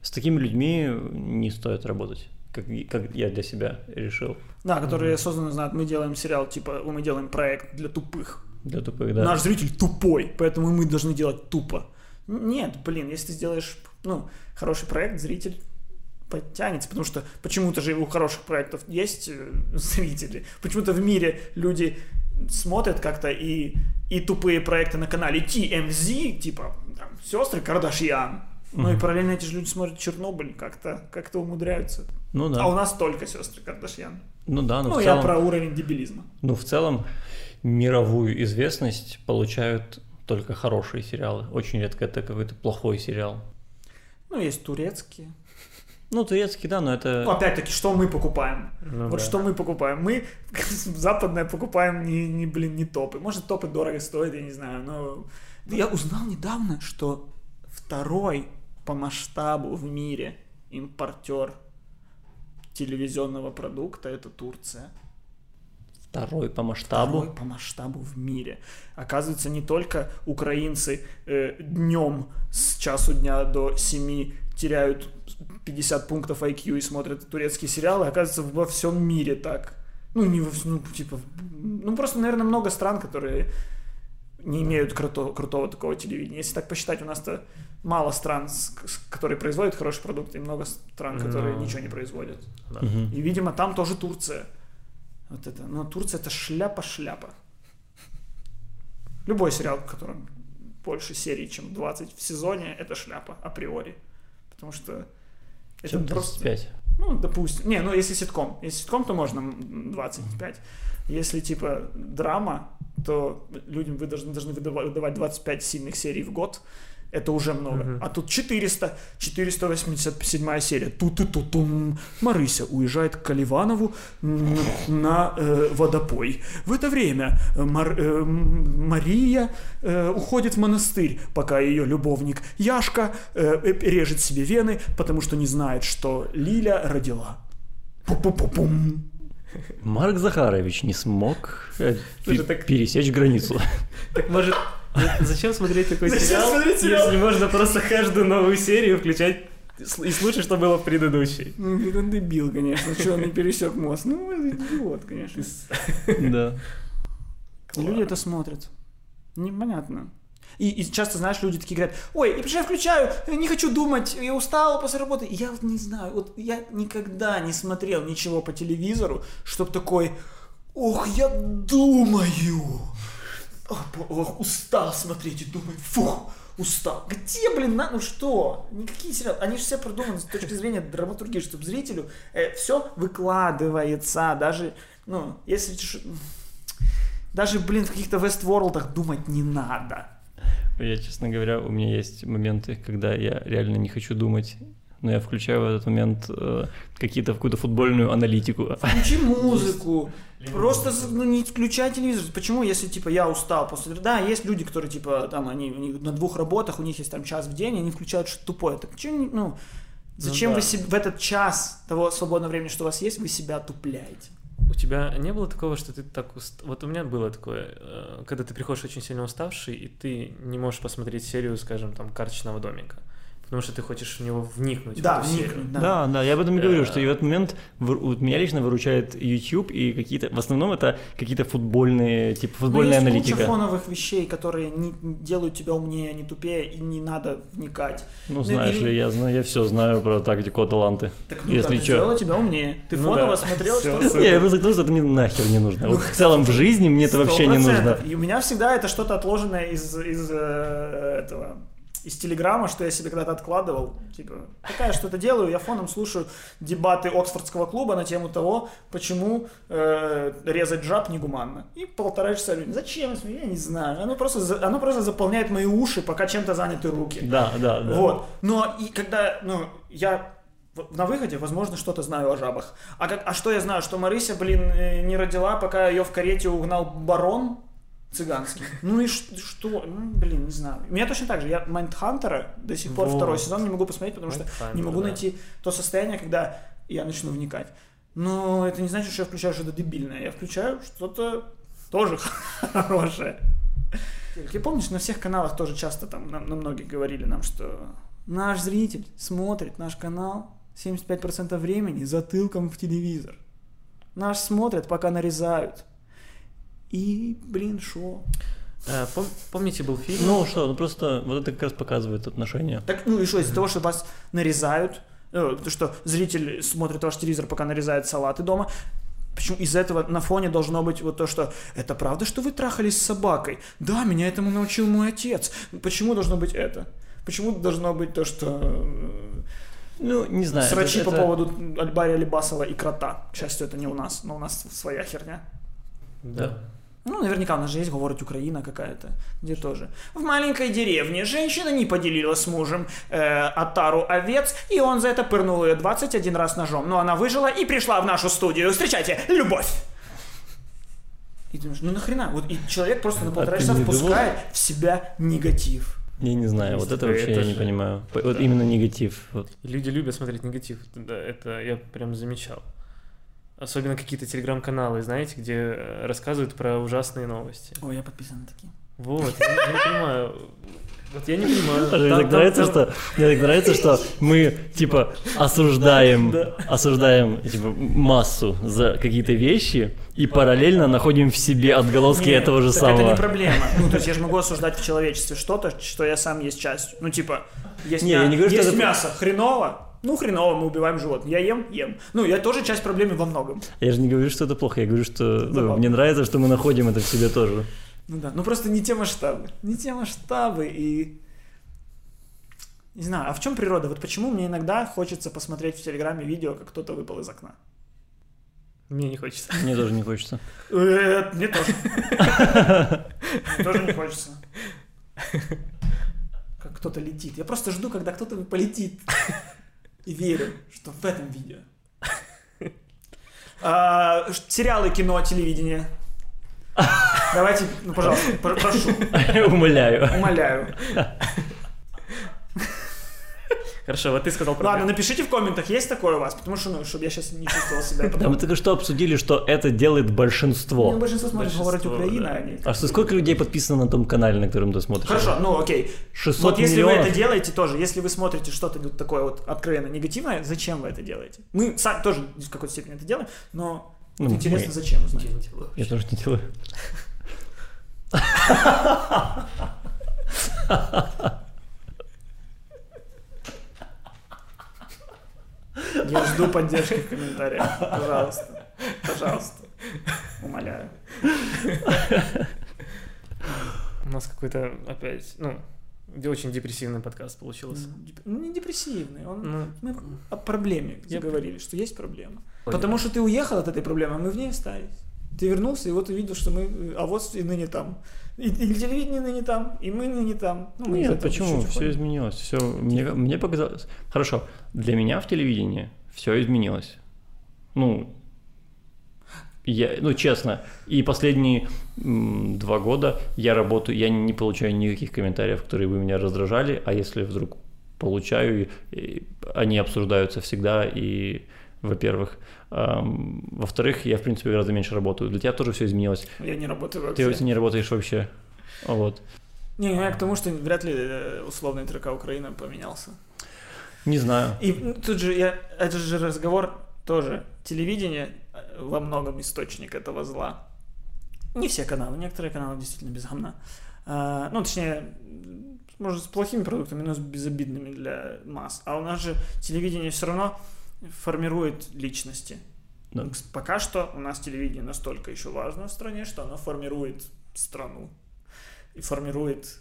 с такими людьми не стоит работать, как, как я для себя решил. Да, которые осознанно знают, мы делаем сериал, типа, мы делаем проект для тупых. Для тупых, да. Наш зритель тупой, поэтому мы должны делать тупо. Нет, блин, если ты сделаешь, ну, хороший проект, зритель подтянется, потому что почему-то же у хороших проектов есть э, зрители. Почему-то в мире люди смотрят как-то и, и тупые проекты на канале TMZ, типа там, сестры Кардашьян. Ну и параллельно эти же люди смотрят Чернобыль, как-то как умудряются. Ну да. А у нас только сестры Кардашьян. Ну да, но Ну, в я целом... про уровень дебилизма. Ну, в целом, мировую известность получают только хорошие сериалы. Очень редко это какой-то плохой сериал. Ну, есть турецкие. Ну, турецкий, да, но это... Ну, опять-таки, что мы покупаем? Ну вот да. что мы покупаем? Мы западное покупаем не, не, блин, не топы. Может, топы дорого стоят, я не знаю, но... Я узнал недавно, что второй по масштабу в мире импортер телевизионного продукта это Турция. Второй по масштабу. Второй по масштабу в мире. Оказывается, не только украинцы э, днем с часу дня до 7 теряют 50 пунктов IQ и смотрят турецкие сериалы, оказывается, во всем мире так. Ну, не во вс- ну, типа, ну, просто, наверное, много стран, которые не имеют круто- крутого такого телевидения. Если так посчитать, у нас-то мало стран, которые производят хороший продукт, и много стран, которые Ну. ничего не производят. Да. Мгм. И, видимо, там тоже Турция. Вот это. Но Турция это шляпа-шляпа. Любой сериал, в котором больше серий, чем 20 в сезоне, это шляпа априори. Потому что это Чем просто... 25. Ну, допустим. Не, ну если ситком. Если ситком, то можно м, 25. Если типа драма, то людям вы должны, должны выдава- выдавать 25 сильных серий в год. Это уже много. Мгм. А тут 400, 487 серия. тут и тут тум Марыся уезжает к Каливанову на э, водопой. В это время э, Мар- э, Мария э, уходит в монастырь, пока ее любовник Яшка э, э, режет себе вены, потому что не знает, что Лиля родила. Пу-пу-пу-пум. Марк Захарович не смог э, Слушай, пе- так- пересечь границу. Так может, зачем смотреть такой сериал, смотреть сериал? если можно просто каждую новую серию включать и слушать, что было в предыдущей? Ну, это дебил, конечно. Что он не пересек мост? Ну, идиот, конечно. Да. Люди это смотрят. Непонятно. И, и часто, знаешь, люди такие говорят, ой, я приезжаю, включаю, я не хочу думать, я устал после работы. Я вот не знаю, вот я никогда не смотрел ничего по телевизору, чтоб такой, ох, я думаю. Ох, устал смотреть и думать, фух, устал. Где, блин, на, ну что? Никакие сериалы, они же все продуманы с точки зрения драматургии, чтобы зрителю все выкладывается, даже, ну, если... Даже, блин, в каких-то Вестворлдах думать не надо. Я, честно говоря, у меня есть моменты, когда я реально не хочу думать, но я включаю в этот момент э, какие-то какую-то футбольную аналитику. Включи музыку. Просто ну, не включай телевизор. Почему, если типа я устал после... Да, есть люди, которые типа там они, у них на двух работах, у них есть там час в день, они включают что-то тупое. Так не- ну, зачем да. вы себе в этот час того свободного времени, что у вас есть, вы себя тупляете? У тебя не было такого, что ты так уст... Вот у меня было такое, э, когда ты приходишь очень сильно уставший, и ты не можешь посмотреть серию, скажем, там, «Карточного домика», потому что ты хочешь в него вникнуть. Да, в вникнуть, Да. да. да, я об этом и говорю, Э. что и в этот момент вот меня лично выручает YouTube и какие-то, в основном это какие-то футбольные, типа Но футбольная есть аналитика. куча фоновых вещей, которые не делают тебя умнее, не тупее, и не надо вникать. Ну, знаешь или- ли, я знаю, я все знаю про тактику Аталанты. Так ну, Если да, чё. сделало тебя умнее. Ты Ну фоново да. смотрел, что. Не, я просто тому, что это мне нахер не нужно. Вот в целом в жизни мне это вообще не 100%. нужно. И у меня всегда это что-то отложенное из, из э, этого из телеграма, что я себе когда-то откладывал. Типа, пока я что-то делаю, я фоном слушаю дебаты Оксфордского клуба на тему того, почему э, резать жаб негуманно. И полтора часа люди, зачем я не знаю. Оно просто, оно просто заполняет мои уши, пока чем-то заняты руки. Да, да, да. Вот. Но и когда, ну, я на выходе, возможно, что-то знаю о жабах. А, как, а что я знаю? Что Марыся, блин, э, не родила, пока ее в карете угнал барон цыганский. Ну и что? Ну, блин, не знаю. У меня точно так же. Я Майндхантера до сих пор Вот. второй сезон не могу посмотреть, потому что не могу да. найти то состояние, когда я начну вникать. Но это не значит, что я включаю что-то дебильное. Я включаю что-то тоже хорошее. Ты помнишь, на всех каналах тоже часто там на, на многих говорили нам, что наш зритель смотрит наш канал 75% времени затылком в телевизор. Наш смотрят, пока нарезают. И, блин, шо? Э, пом- Помните, был фильм? Ну что, ну просто вот это как раз показывает отношения. Так, ну и что, из-за того, что вас нарезают, э, то, что зритель смотрит ваш телевизор, пока нарезает салаты дома, Почему из этого на фоне должно быть вот то, что это правда, что вы трахались с собакой? Да, меня этому научил мой отец. Почему должно быть это? Почему должно быть то, что э, Ну, не знаю. срачи это- по это- поводу Альбария Либасова и крота? К счастью, это не у нас, но у нас своя херня. Да. Ну, наверняка у нас же есть, говорит, Украина какая-то, где тоже. В маленькой деревне женщина не поделила с мужем э, отару овец, и он за это пырнул ее 21 раз ножом. Но она выжила и пришла в нашу студию. Встречайте, любовь! И ты думаешь, ну нахрена? Вот и человек просто на полтора А часа не думал? впускает в себя негатив. Я не знаю, вот Есть это вообще это я не же- понимаю. П- Вот Да. именно негатив. Вот. Люди любят смотреть негатив. Да, это я прям замечал. Особенно какие-то телеграм-каналы, знаете, где э, рассказывают про ужасные новости. Ой, я подписан на такие. Вот, я, я не понимаю. Вот я не понимаю. Мне Там- так нравится, что мне так нравится, что мы типа осуждаем, осуждаем типа массу за какие-то вещи и параллельно находим в себе отголоски этого же так самого. это не проблема. Ну, то есть я же могу осуждать в человечестве что-то, что я сам есть частью. Ну, типа, есть, Не, мя- я не говорю, что есть это- мясо хреново, Ну, хреново, мы убиваем животных. Я ем, ем. Ну, я тоже часть проблемы во многом. Я же не говорю, что это плохо, я говорю, что ну, мне нравится, что мы находим это в себе тоже. Ну да, ну просто не те масштабы. Не те масштабы и... Не знаю, а в чем природа? Вот почему мне иногда хочется посмотреть в Телеграме видео, как кто-то выпал из окна? Мне не хочется. Мне тоже не хочется. Э, Мне тоже. Тоже не хочется. Как кто-то летит. Я просто жду, когда кто-то полетит. И верю, что в этом видео. А, Сериалы, кино, телевидение. Давайте, ну, пожалуйста, пр- прошу, Умоляю. умоляю. Хорошо, вот ты сказал про... Ладно, напишите в комментах, есть такое у вас, потому что, ну, чтобы я сейчас не чувствовал себя Да, мы только что обсудили, что это делает Ну, большинство. большинство смотрит Большинство, «Говорить Украина», да. а. А что, сколько людей подписано на том канале, на котором ты смотришь? Хорошо, ну окей. 600 вот если вы это делаете тоже, если вы смотрите что-то вот такое вот откровенно негативное, зачем вы это делаете? Мы сами тоже в какой-то степени это делаем, но Ну, вот интересно, мы- зачем узнать. Я не делаю. Я тоже не делаю. Я жду поддержки в комментариях. Пожалуйста. Пожалуйста. Умоляю. У нас какой-то опять, ну, очень депрессивный подкаст получился. Ну, не депрессивный. Он... Ну, Мы о проблеме Я- говорили, что есть проблема. Ой, Потому что ты уехал от этой проблемы, а мы в ней остались. Ты вернулся, и вот увидел, что мы, э, а вот и ныне там. И, и телевидение ныне там, и мы ныне там. Ну, мы Нет, почему? Все изменилось. Все, мне, мне показалось. Хорошо, для меня в телевидении все изменилось. Ну, я, ну, честно, и последние м, два года я работаю, я не получаю никаких комментариев, которые бы меня раздражали, а если вдруг получаю, и они обсуждаются всегда, и, во-первых, во-вторых, я, в принципе, гораздо меньше работаю. Для тебя тоже все изменилось. Я не работаю Ты вообще. не работаешь вообще. Вот. Не, я к тому, что вряд ли э, условный ТРК Украина поменялся. Не знаю. И ну, тут же я, это же разговор тоже. Телевидение э, во многом источник этого зла. Не все каналы, некоторые каналы действительно без гамна. А, ну, точнее, может, с плохими продуктами, но с безобидными для масс. А у нас же телевидение все равно формирует личности. Да. Пока что у нас телевидение настолько еще важно в стране, что оно формирует страну. И формирует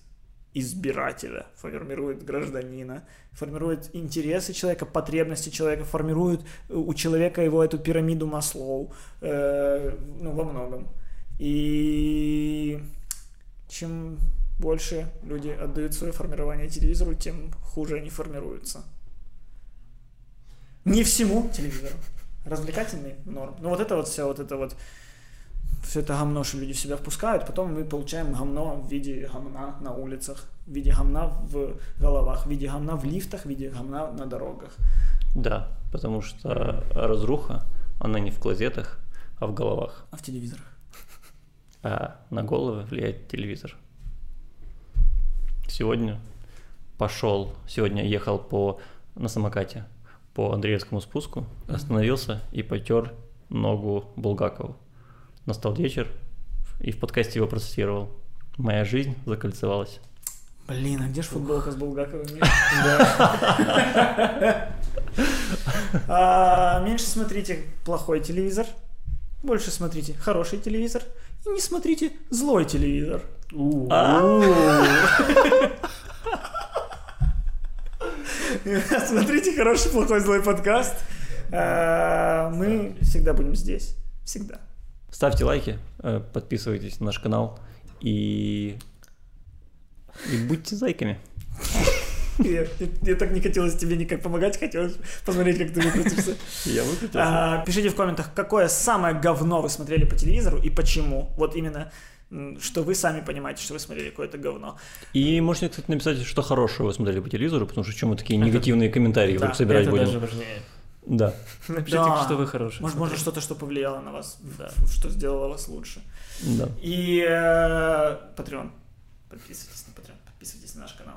избирателя, формирует гражданина, формирует интересы человека, потребности человека, формирует э, у человека его эту пирамиду Маслоу, э, ну, во многом. И чем больше люди отдают свое формирование телевизору, тем хуже они формируются. Не всему телевизору. Развлекательный норм. Ну вот это вот все, вот это вот все это говно, что люди в себя впускают, потом мы получаем говно в виде говна на улицах, в виде говна в головах, в виде говна в лифтах, в виде говна на дорогах. Да, потому что разруха, она не в клозетах, а в головах. А в телевизорах. А на головы влияет телевизор. Сегодня пошел, сегодня ехал по, на самокате по Андреевскому спуску, остановился и потер ногу Булгакову. Настал вечер, и в подкасте его процитировал. Моя жизнь закольцевалась. Блин, а где ж футболка с Булгаковым? А, Меньше смотрите плохой телевизор, больше смотрите хороший телевизор и не смотрите злой телевизор. Смотрите хороший, плохой, злой подкаст. А, Мы всегда будем здесь. Всегда. Ставьте лайки, э, подписывайтесь на наш канал и, и будьте зайками. Я, я так не хотелось тебе никак помогать, хотелось посмотреть, как ты выкрутишься. Я выкрутился. А, пишите в комментах, какое самое говно вы смотрели по телевизору и почему. Вот именно, что вы сами понимаете, что вы смотрели какое-то говно. И можете, кстати, написать, что хорошего вы смотрели по телевизору, потому что чем мы такие негативные комментарии Да, собирать это будем. даже важнее. Да. Напишите, Да. что вы хороший. Может, может смотрели. что-то, что повлияло на вас, Да. что сделало вас лучше. Да. И э, Patreon. Подписывайтесь на Patreon, подписывайтесь на наш канал.